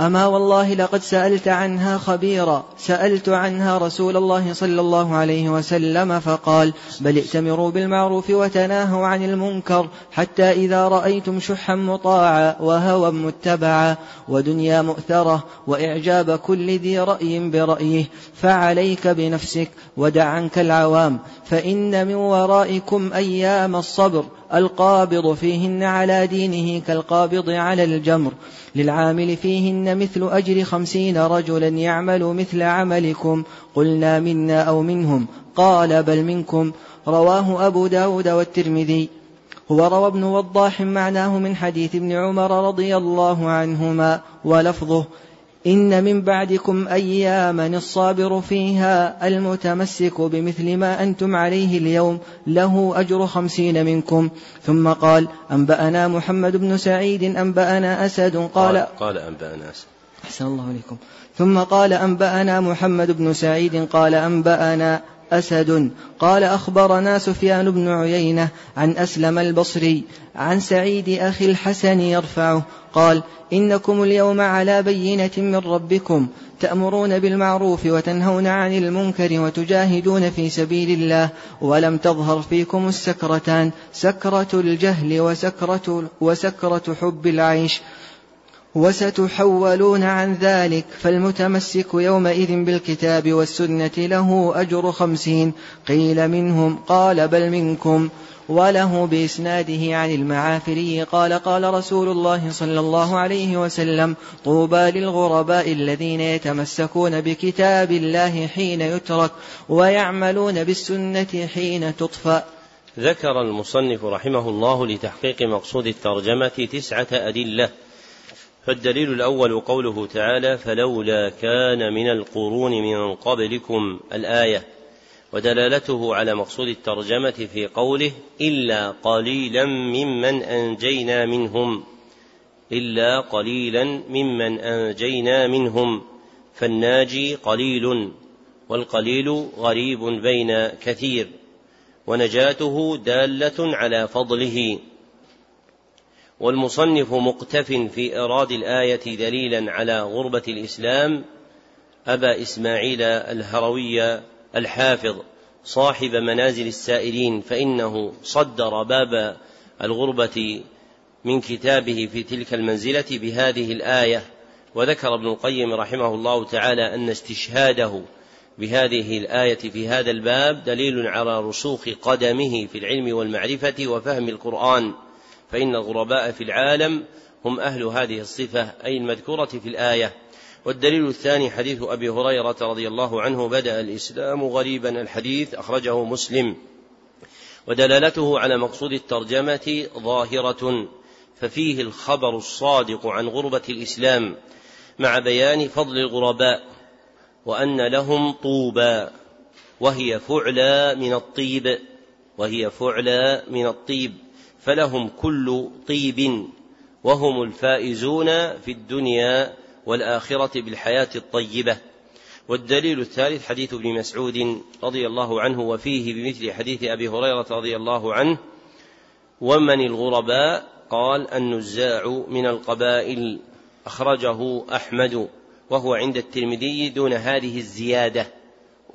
أما والله لقد سألت عنها خبيرا. سألت عنها رسول الله صلى الله عليه وسلم فقال بل ائتمروا بالمعروف وتناهوا عن المنكر حتى إذا رأيتم شحا مطاعا وهوى متبعا ودنيا مؤثرة وإعجاب كل ذي رأي برأيه. فعليك بنفسك ودع عنك العوام فإن من ورائكم أيام الصبر. القابض فيهن على دينه كالقابض على الجمر. للعامل فيهن مثل أجر خمسين رجلا يعمل مثل عملكم. قلنا منا أو منهم. قال بل منكم. رواه أبو داود والترمذي. وروى ابن وضاح معناه من حديث ابن عمر رضي الله عنهما ولفظه. إن من بعدكم أياما الصابر فيها المتمسك بمثل ما أنتم عليه اليوم له أجر خمسين منكم. ثم قال أنبأنا محمد بن سعيد أنبأنا أسد. قال قال, قال أنبأنا أسد. أحسن الله عليكم ثم قال أنبأنا محمد بن سعيد قال أنبأنا أسد. قال أخبرنا سفيان بن عيينة عن أسلم البصري عن سعيد أخي الحسن يرفعه. قال إنكم اليوم على بينة من ربكم تأمرون بالمعروف وتنهون عن المنكر وتجاهدون في سبيل الله ولم تظهر فيكم السكرتان سكرة الجهل وسكرة, وسكرة حب العيش. وستحولون عن ذلك فالمتمسك يومئذ بالكتاب والسنة له أجر خمسين. قيل منهم قال بل منكم. وله بإسناده عن المعافري قال قال رسول الله صلى الله عليه وسلم طوبى للغرباء الذين يتمسكون بكتاب الله حين يترك ويعملون بالسنة حين تطفأ. ذكر المصنف رحمه الله لتحقيق مقصود الترجمة تسعة أدلة فالدليل الأول قوله تعالى فلولا كان من القرون من قبلكم الآية. ودلالته على مقصود الترجمة في قوله إلا قليلا ممن أنجينا منهم إلا قليلا ممن أنجينا منهم. فالناجي قليل والقليل غريب بين كثير. ونجاته دالة على فضله. والمصنف مقتف في إيراد الآية دليلا على غربة الإسلام أبا إسماعيل الهروي الحافظ صاحب منازل السائلين فإنه صدر باب الغربة من كتابه في تلك المنزلة بهذه الآية. وذكر ابن القيم رحمه الله تعالى أن استشهاده بهذه الآية في هذا الباب دليل على رسوخ قدمه في العلم والمعرفة وفهم القرآن. فإن الغرباء في العالم هم أهل هذه الصفة أي المذكورة في الآية. والدليل الثاني حديث أبي هريرة رضي الله عنه بدأ الإسلام غريبا الحديث أخرجه مسلم. ودلالته على مقصود الترجمة ظاهرة ففيه الخبر الصادق عن غربة الإسلام مع بيان فضل الغرباء وأن لهم طوبى وهي فعلى من الطيب وهي فعلى من الطيب. فلهم كل طيب وهم الفائزون في الدنيا والآخرة بالحياة الطيبة. والدليل الثالث حديث ابن مسعود رضي الله عنه وفيه بمثل حديث أبي هريرة رضي الله عنه ومن الغرباء؟ قال النزاع من القبائل. أخرجه أحمد وهو عند الترمذي دون هذه الزيادة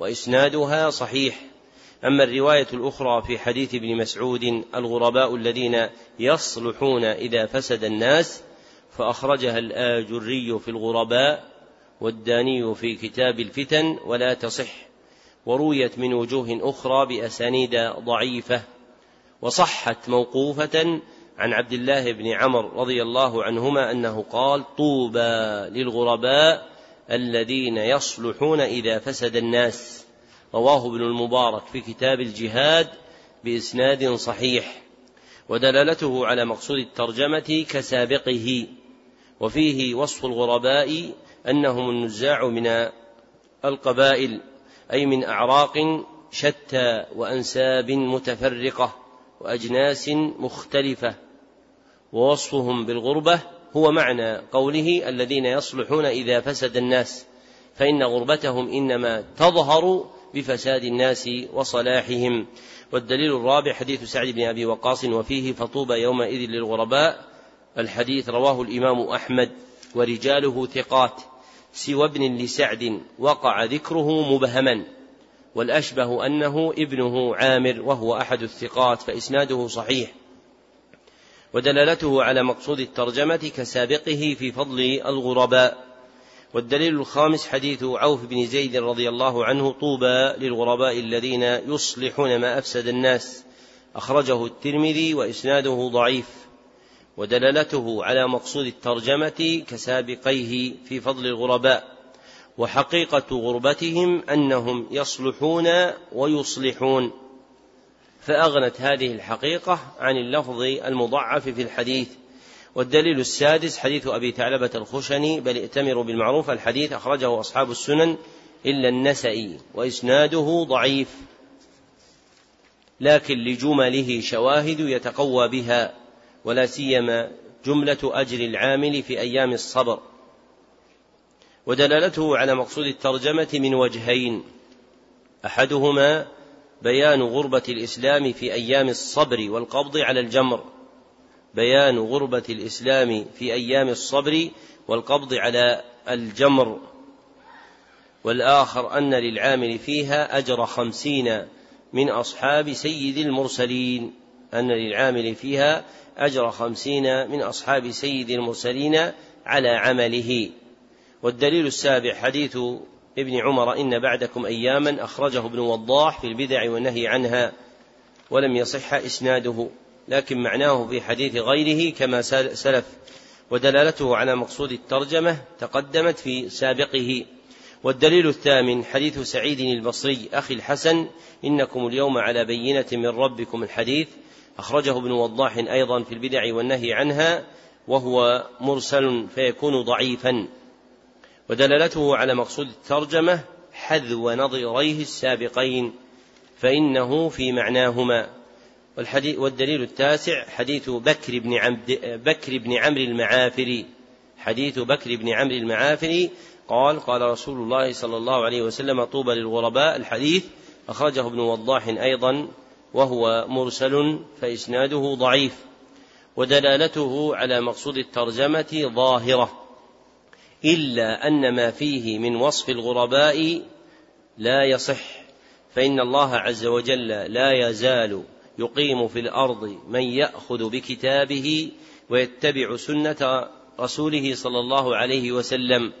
وإسنادها صحيح. أما الرواية الأخرى في حديث ابن مسعود الغرباء الذين يصلحون إذا فسد الناس فأخرجها الآجري في الغرباء والداني في كتاب الفتن ولا تصح ورويت من وجوه أخرى بأسانيد ضعيفة وصحت موقوفة عن عبد الله بن عمر رضي الله عنهما أنه قال طوبى للغرباء الذين يصلحون إذا فسد الناس. رواه ابن المبارك في كتاب الجهاد بإسناد صحيح ودلالته على مقصود الترجمة كسابقه وفيه وصف الغرباء أنهم النزاع من القبائل أي من أعراق شتى وأنساب متفرقة وأجناس مختلفة ووصفهم بالغربة هو معنى قوله الذين يصلحون إذا فسد الناس فإن غربتهم إنما تظهر بفساد الناس وصلاحهم. والدليل الرابع حديث سعد بن أبي وقاص وفيه فطوبى يومئذ للغرباء. الحديث رواه الإمام أحمد ورجاله ثقات. سوى ابن لسعد وقع ذكره مبهما. والأشبه أنه ابنه عامر وهو أحد الثقات فإسناده صحيح. ودلالته على مقصود الترجمة كسابقه في فضل الغرباء. والدليل الخامس حديث عوف بن زيد رضي الله عنه طوبى للغرباء الذين يصلحون ما أفسد الناس. أخرجه الترمذي وإسناده ضعيف. ودلالته على مقصود الترجمة كسابقيه في فضل الغرباء. وحقيقة غربتهم أنهم يصلحون ويصلحون. فأغنت هذه الحقيقة عن اللفظ المضعف في الحديث. والدليل السادس حديث أبي ثعلبة الخشني بل ائتمروا بالمعروف الحديث أخرجه أصحاب السنن إلا النسئي وإسناده ضعيف لكن لجمله شواهد يتقوى بها ولا سيما جملة أجر العامل في أيام الصبر. ودلالته على مقصود الترجمة من وجهين أحدهما بيان غربة الإسلام في أيام الصبر والقبض على الجمر بيان غربة الإسلام في أيام الصبر والقبض على الجمر والآخر أن للعامل فيها أجر خمسين من أصحاب سيد المرسلين أن للعامل فيها أجر خمسين من أصحاب سيد المرسلين على عمله. والدليل السابع حديث ابن عمر إن بعدكم أياما أخرجه ابن وضاح في البدع والنهي عنها ولم يصح إسناده. لكن معناه في حديث غيره كما سلف ودلالته على مقصود الترجمة تقدمت في سابقه. والدليل الثامن حديث سعيد البصري أخي الحسن إنكم اليوم على بينة من ربكم الحديث. أخرجه ابن وضاح أيضا في البدع والنهي عنها وهو مرسل فيكون ضعيفا. ودلالته على مقصود الترجمة حذو نظيريه السابقين فإنه في معناهما. والحديث والدليل التاسع حديث بكر بن عبد بكر بن عمرو المعافري. حديث بكر بن عمرو المعافري قال قال رسول الله صلى الله عليه وسلم طوبى للغرباء. الحديث أخرجه ابن وضاح أيضا وهو مرسل فإسناده ضعيف. ودلالته على مقصود الترجمة ظاهرة. إلا أن ما فيه من وصف الغرباء لا يصح. فإن الله عز وجل لا يزال يقيم في الأرض من يأخذ بكتابه ويتبع سنة رسوله صلى الله عليه وسلم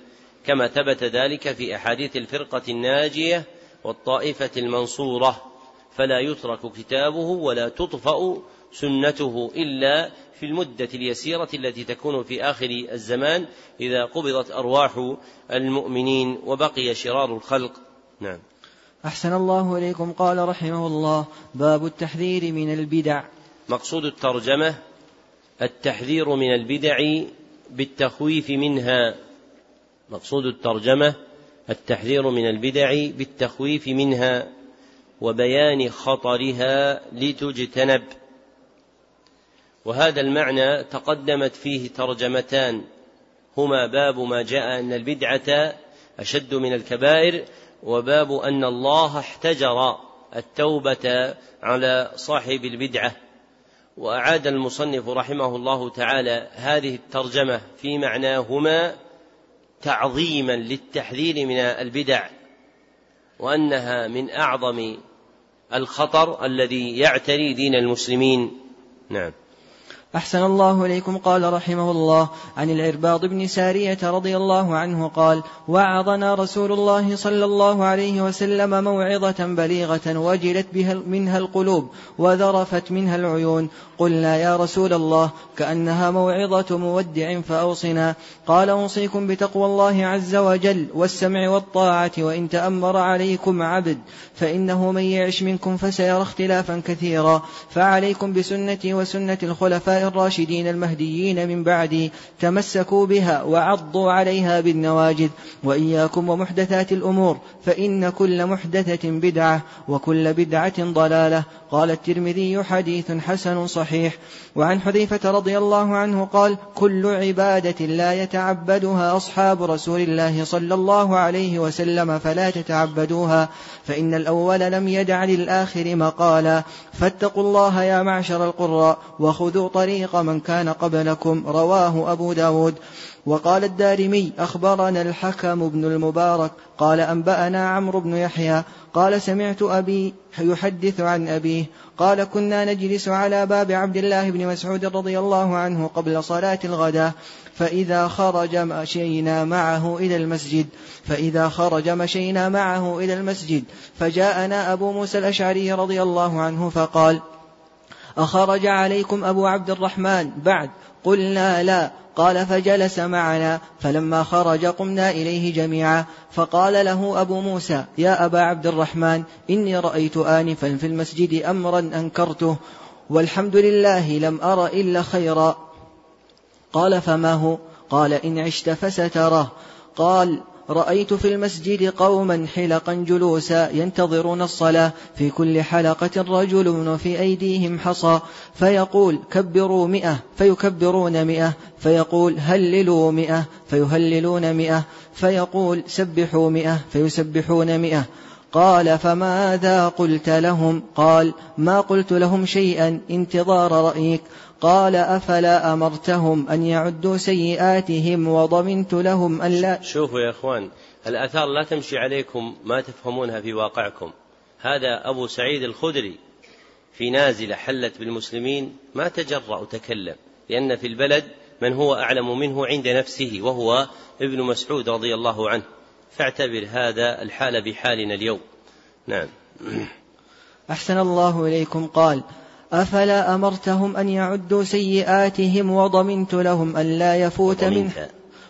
كما ثبت ذلك في أحاديث الفرقة الناجية والطائفة المنصورة. فلا يترك كتابه ولا تطفأ سنته إلا في المدة اليسيرة التي تكون في آخر الزمان إذا قبضت أرواح المؤمنين وبقي شرار الخلق. نعم. أحسن الله إليكم قال رحمه الله. باب التحذير من البدع. مقصود الترجمة التحذير من البدع بالتخويف منها. مقصود الترجمة التحذير من البدع بالتخويف منها وبيان خطرها لتجتنب. وهذا المعنى تقدمت فيه ترجمتان. هما باب ما جاء أن البدعة أشد من الكبائر وباب أن الله احتجر التوبة على صاحب البدعة. وأعاد المصنف رحمه الله تعالى هذه الترجمة في معناهما تعظيما للتحذير من البدع وأنها من أعظم الخطر الذي يعتري دين المسلمين. نعم. أحسن الله إليكم قال رحمه الله عن العرباض بن سارية رضي الله عنه قال وعظنا رسول الله صلى الله عليه وسلم موعظة بليغة وجلت بها منها القلوب وذرفت منها العيون. قلنا يا رسول الله كأنها موعظة مودع فأوصنا. قال أوصيكم بتقوى الله عز وجل والسمع والطاعة وإن تأمر عليكم عبد فإنه من يعش منكم فسيرى اختلافا كثيرا. فعليكم بسنتي وسنة الخلفاء الراشدين المهديين من بعدي تمسكوا بها وعضوا عليها بالنواجذ. وإياكم ومحدثات الأمور فإن كل محدثة بدعة وكل بدعة ضلالة. قال الترمذي حديث حسن صحيح. وعن حذيفة رضي الله عنه قال كل عبادة لا يتعبدها أصحاب رسول الله صلى الله عليه وسلم فلا تتعبدوها فإن الأول لم يدع للآخر مقالا. فاتقوا الله يا معشر القراء وخذوا طريق من كان قبلكم رواه أبو داود. وقال الدارمي أخبرنا الحكم بن المبارك قال أنبأنا عمرو بن يحيى قال سمعت أبي يحدث عن أبيه قال كنا نجلس على باب عبد الله بن مسعود رضي الله عنه قبل صلاة الغداء فإذا خرج مشينا معه إلى المسجد فإذا خرج مشينا معه إلى المسجد فجاءنا أبو موسى الأشعري رضي الله عنه فقال أخرج عليكم أبو عبد الرحمن بعد. قلنا لا. قال فجلس معنا. فلما خرج قمنا إليه جميعا. فقال له أبو موسى يا أبا عبد الرحمن إني رأيت آنفا في المسجد أمرا أنكرته. والحمد لله لم أر إلا خيرا. قال فما هو؟ قال إن عشت فستراه قال رأيت في المسجد قوما حلقا جلوسا ينتظرون الصلاة. في كل حلقة رجل وفي أيديهم حصى. فيقول كبروا مئة فيكبرون مئة. فيقول هللوا مئة فيهللون مئة. فيقول سبحوا مئة فيسبحون مئة. قال فماذا قلت لهم؟ قال ما قلت لهم شيئا انتظار رأيك. قال أفلا أمرتهم أن يعدوا سيئاتهم وضمنت لهم أن لا شوفوا يا إخوان الآثار لا تمشي عليكم ما تفهمونها في واقعكم. هذا أبو سعيد الخدري في نازلة حلت بالمسلمين ما تجرأ وتكلم لأن في البلد من هو أعلم منه عند نفسه وهو ابن مسعود رضي الله عنه. فاعتبر هذا الحال بحالنا اليوم. نعم. أحسن الله إليكم. قال أفلا أمرتهم أن يعدوا سيئاتهم وضمنت لهم ألا يفوت من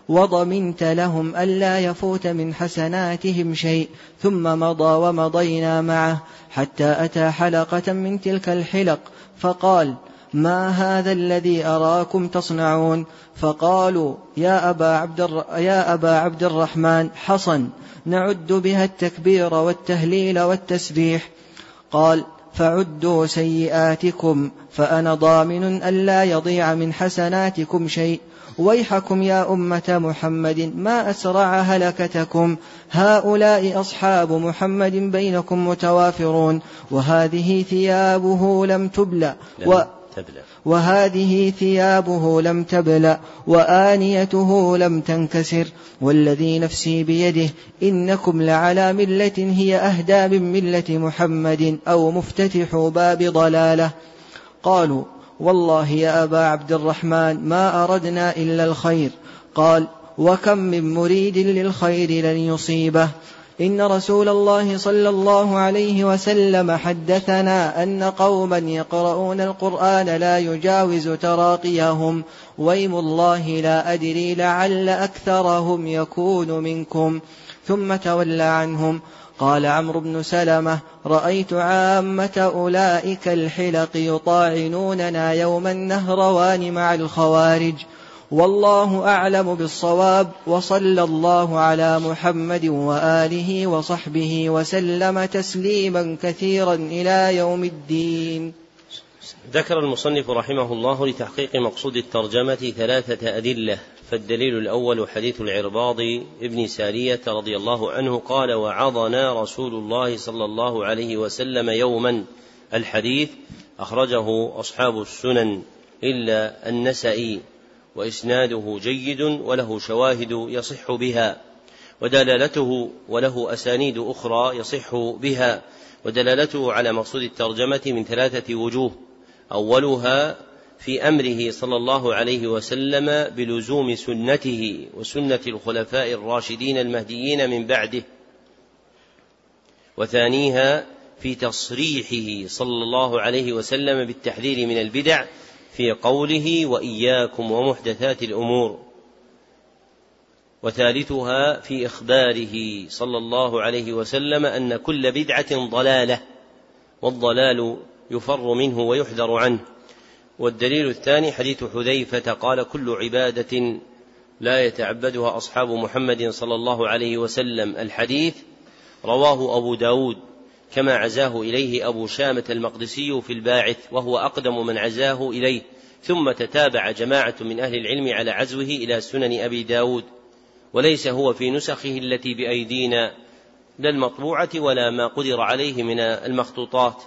وضمنت. لهم ألا يفوت من حسناتهم شيء ثم مضى ومضينا معه حتى أتى حلقة من تلك الحلق فقال ما هذا الذي أراكم تصنعون؟ فقالوا يا أبا عبد, الر... يا أبا عبد الرحمن حصن نعد بها التكبير والتهليل والتسبيح. قال فعدوا سيئاتكم فأنا ضامن ألا يضيع من حسناتكم شيء. ويحكم يا أمة محمد ما أسرع هلكتكم. هؤلاء أصحاب محمد بينكم متوافرون. وهذه ثيابه لم تبلى و تبلى وهذه ثيابه لم تبلى وآنيته لم تنكسر والذي نفسي بيده إنكم لعلى ملة هي أهدى من ملة محمد أو مفتتح باب ضلالة. قالوا والله يا أبا عبد الرحمن ما أردنا إلا الخير. قال وكم من مريد للخير لن يصيبه. إن رسول الله صلى الله عليه وسلم حدثنا أن قوما يقرؤون القرآن لا يجاوز تراقيهم ويم الله لا أدري لعل أكثرهم يكون منكم. ثم تولى عنهم. قال عمرو بن سلمة رأيت عامة أولئك الحلق يطاعنوننا يوم النهروان مع الخوارج. والله أعلم بالصواب وصلى الله على محمد وآله وصحبه وسلم تسليما كثيرا إلى يوم الدين. ذكر المصنف رحمه الله لتحقيق مقصود الترجمة ثلاثة أدلة فالدليل الأول حديث العرباض ابن سارية رضي الله عنه قال وعظنا رسول الله صلى الله عليه وسلم يوما. الحديث أخرجه أصحاب السنن إلا النسائي. وإسناده جيد وله شواهد يصح بها ودلالته وله أسانيد أخرى يصح بها ودلالته على مقصود الترجمة من ثلاثة وجوه. أولها في أمره صلى الله عليه وسلم بلزوم سنته وسنة الخلفاء الراشدين المهديين من بعده. وثانيها في تصريحه صلى الله عليه وسلم بالتحذير من البدع في قوله وإياكم ومحدثات الأمور. وثالثها في إخباره صلى الله عليه وسلم أن كل بدعة ضلالة والضلال يفر منه ويحذر عنه. والدليل الثاني حديث حذيفة قال كل عبادة لا يتعبدها أصحاب محمد صلى الله عليه وسلم. الحديث رواه أبو داود. كما عزاه إليه أبو شامة المقدسي في الباعث وهو أقدم من عزاه إليه. ثم تتابع جماعة من أهل العلم على عزوه إلى سنن أبي داود. وليس هو في نسخه التي بأيدينا لا المطبوعة ولا ما قدر عليه من المخطوطات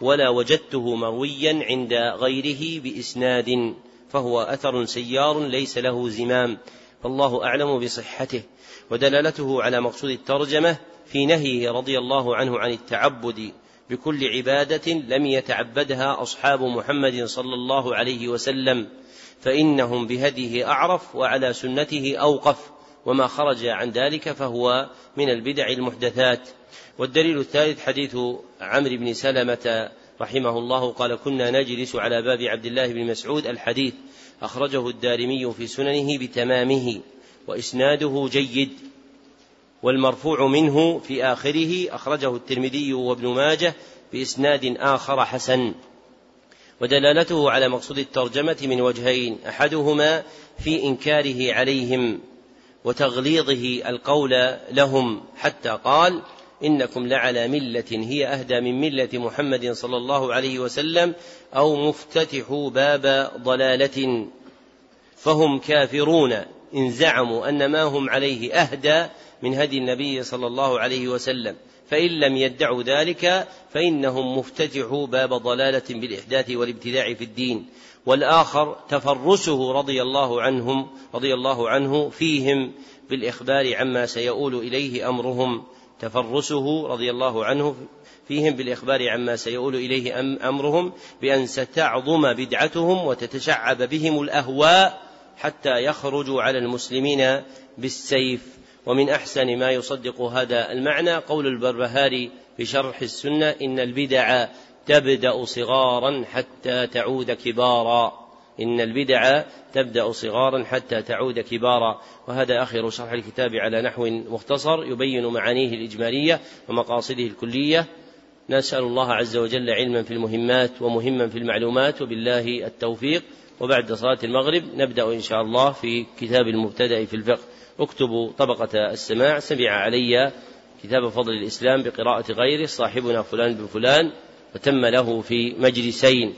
ولا وجدته مرويا عند غيره بإسناد فهو أثر سيار ليس له زمام. فالله أعلم بصحته ودلالته على مقصود الترجمة في نهيه رضي الله عنه عن التعبد بكل عبادة لم يتعبدها أصحاب محمد صلى الله عليه وسلم فإنهم بهديه أعرف وعلى سنته أوقف وما خرج عن ذلك فهو من البدع المحدثات. والدليل الثالث حديث عمرو بن سلمة رحمه الله قال كنا نجلس على باب عبد الله بن مسعود الحديث أخرجه الدارمي في سننه بتمامه وإسناده جيد والمرفوع منه في آخره أخرجه الترمذي وابن ماجه بإسناد آخر حسن. ودلالته على مقصود الترجمة من وجهين أحدهما في إنكاره عليهم وتغليظه القول لهم حتى قال إنكم لعلى ملة هي أهدى من ملة محمد صلى الله عليه وسلم أو مفتتح باب ضلالة. فهم كافرون إن زعموا أن ما هم عليه أهدى من هدي النبي صلى الله عليه وسلم. فإن لم يدعوا ذلك فإنهم مفتتحوا باب ضلالة بالإحداث والابتداع في الدين. والآخر تفرسه رضي الله عنهم رضي الله عنه فيهم بالإخبار عما سيؤول إليه أمرهم. تفرسه رضي الله عنه فيهم بالإخبار عما سيؤول إليه أمرهم بأن ستعظم بدعتهم وتتشعب بهم الأهواء حتى يخرجوا على المسلمين بالسيف. ومن أحسن ما يصدق هذا المعنى قول البربهاري في شرح السنة إن البدع تبدأ صغارا حتى تعود كبارا. إن البدع تبدأ صغارا حتى تعود كبارا. وهذا آخر شرح الكتاب على نحو مختصر يبين معانيه الإجمالية ومقاصده الكلية. نسأل الله عز وجل علما في المهمات ومهما في المعلومات وبالله التوفيق. وبعد صلاة المغرب نبدأ إن شاء الله في كتاب المبتدأ في الفقه. اكتبوا طبقة السماع سمع علي كتاب فضل الإسلام بقراءة غيره صاحبنا فلان بن فلان وتم له في مجلسين.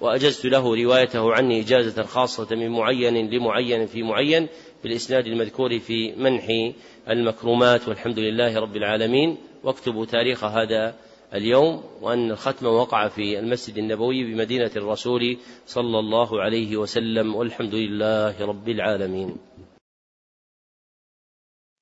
وأجزت له روايته عني إجازة خاصة من معين لمعين في معين بالإسناد المذكور في منح المكرمات والحمد لله رب العالمين. واكتبوا تاريخ هذا اليوم وأن الختم وقع في المسجد النبوي بمدينة الرسول صلى الله عليه وسلم والحمد لله رب العالمين.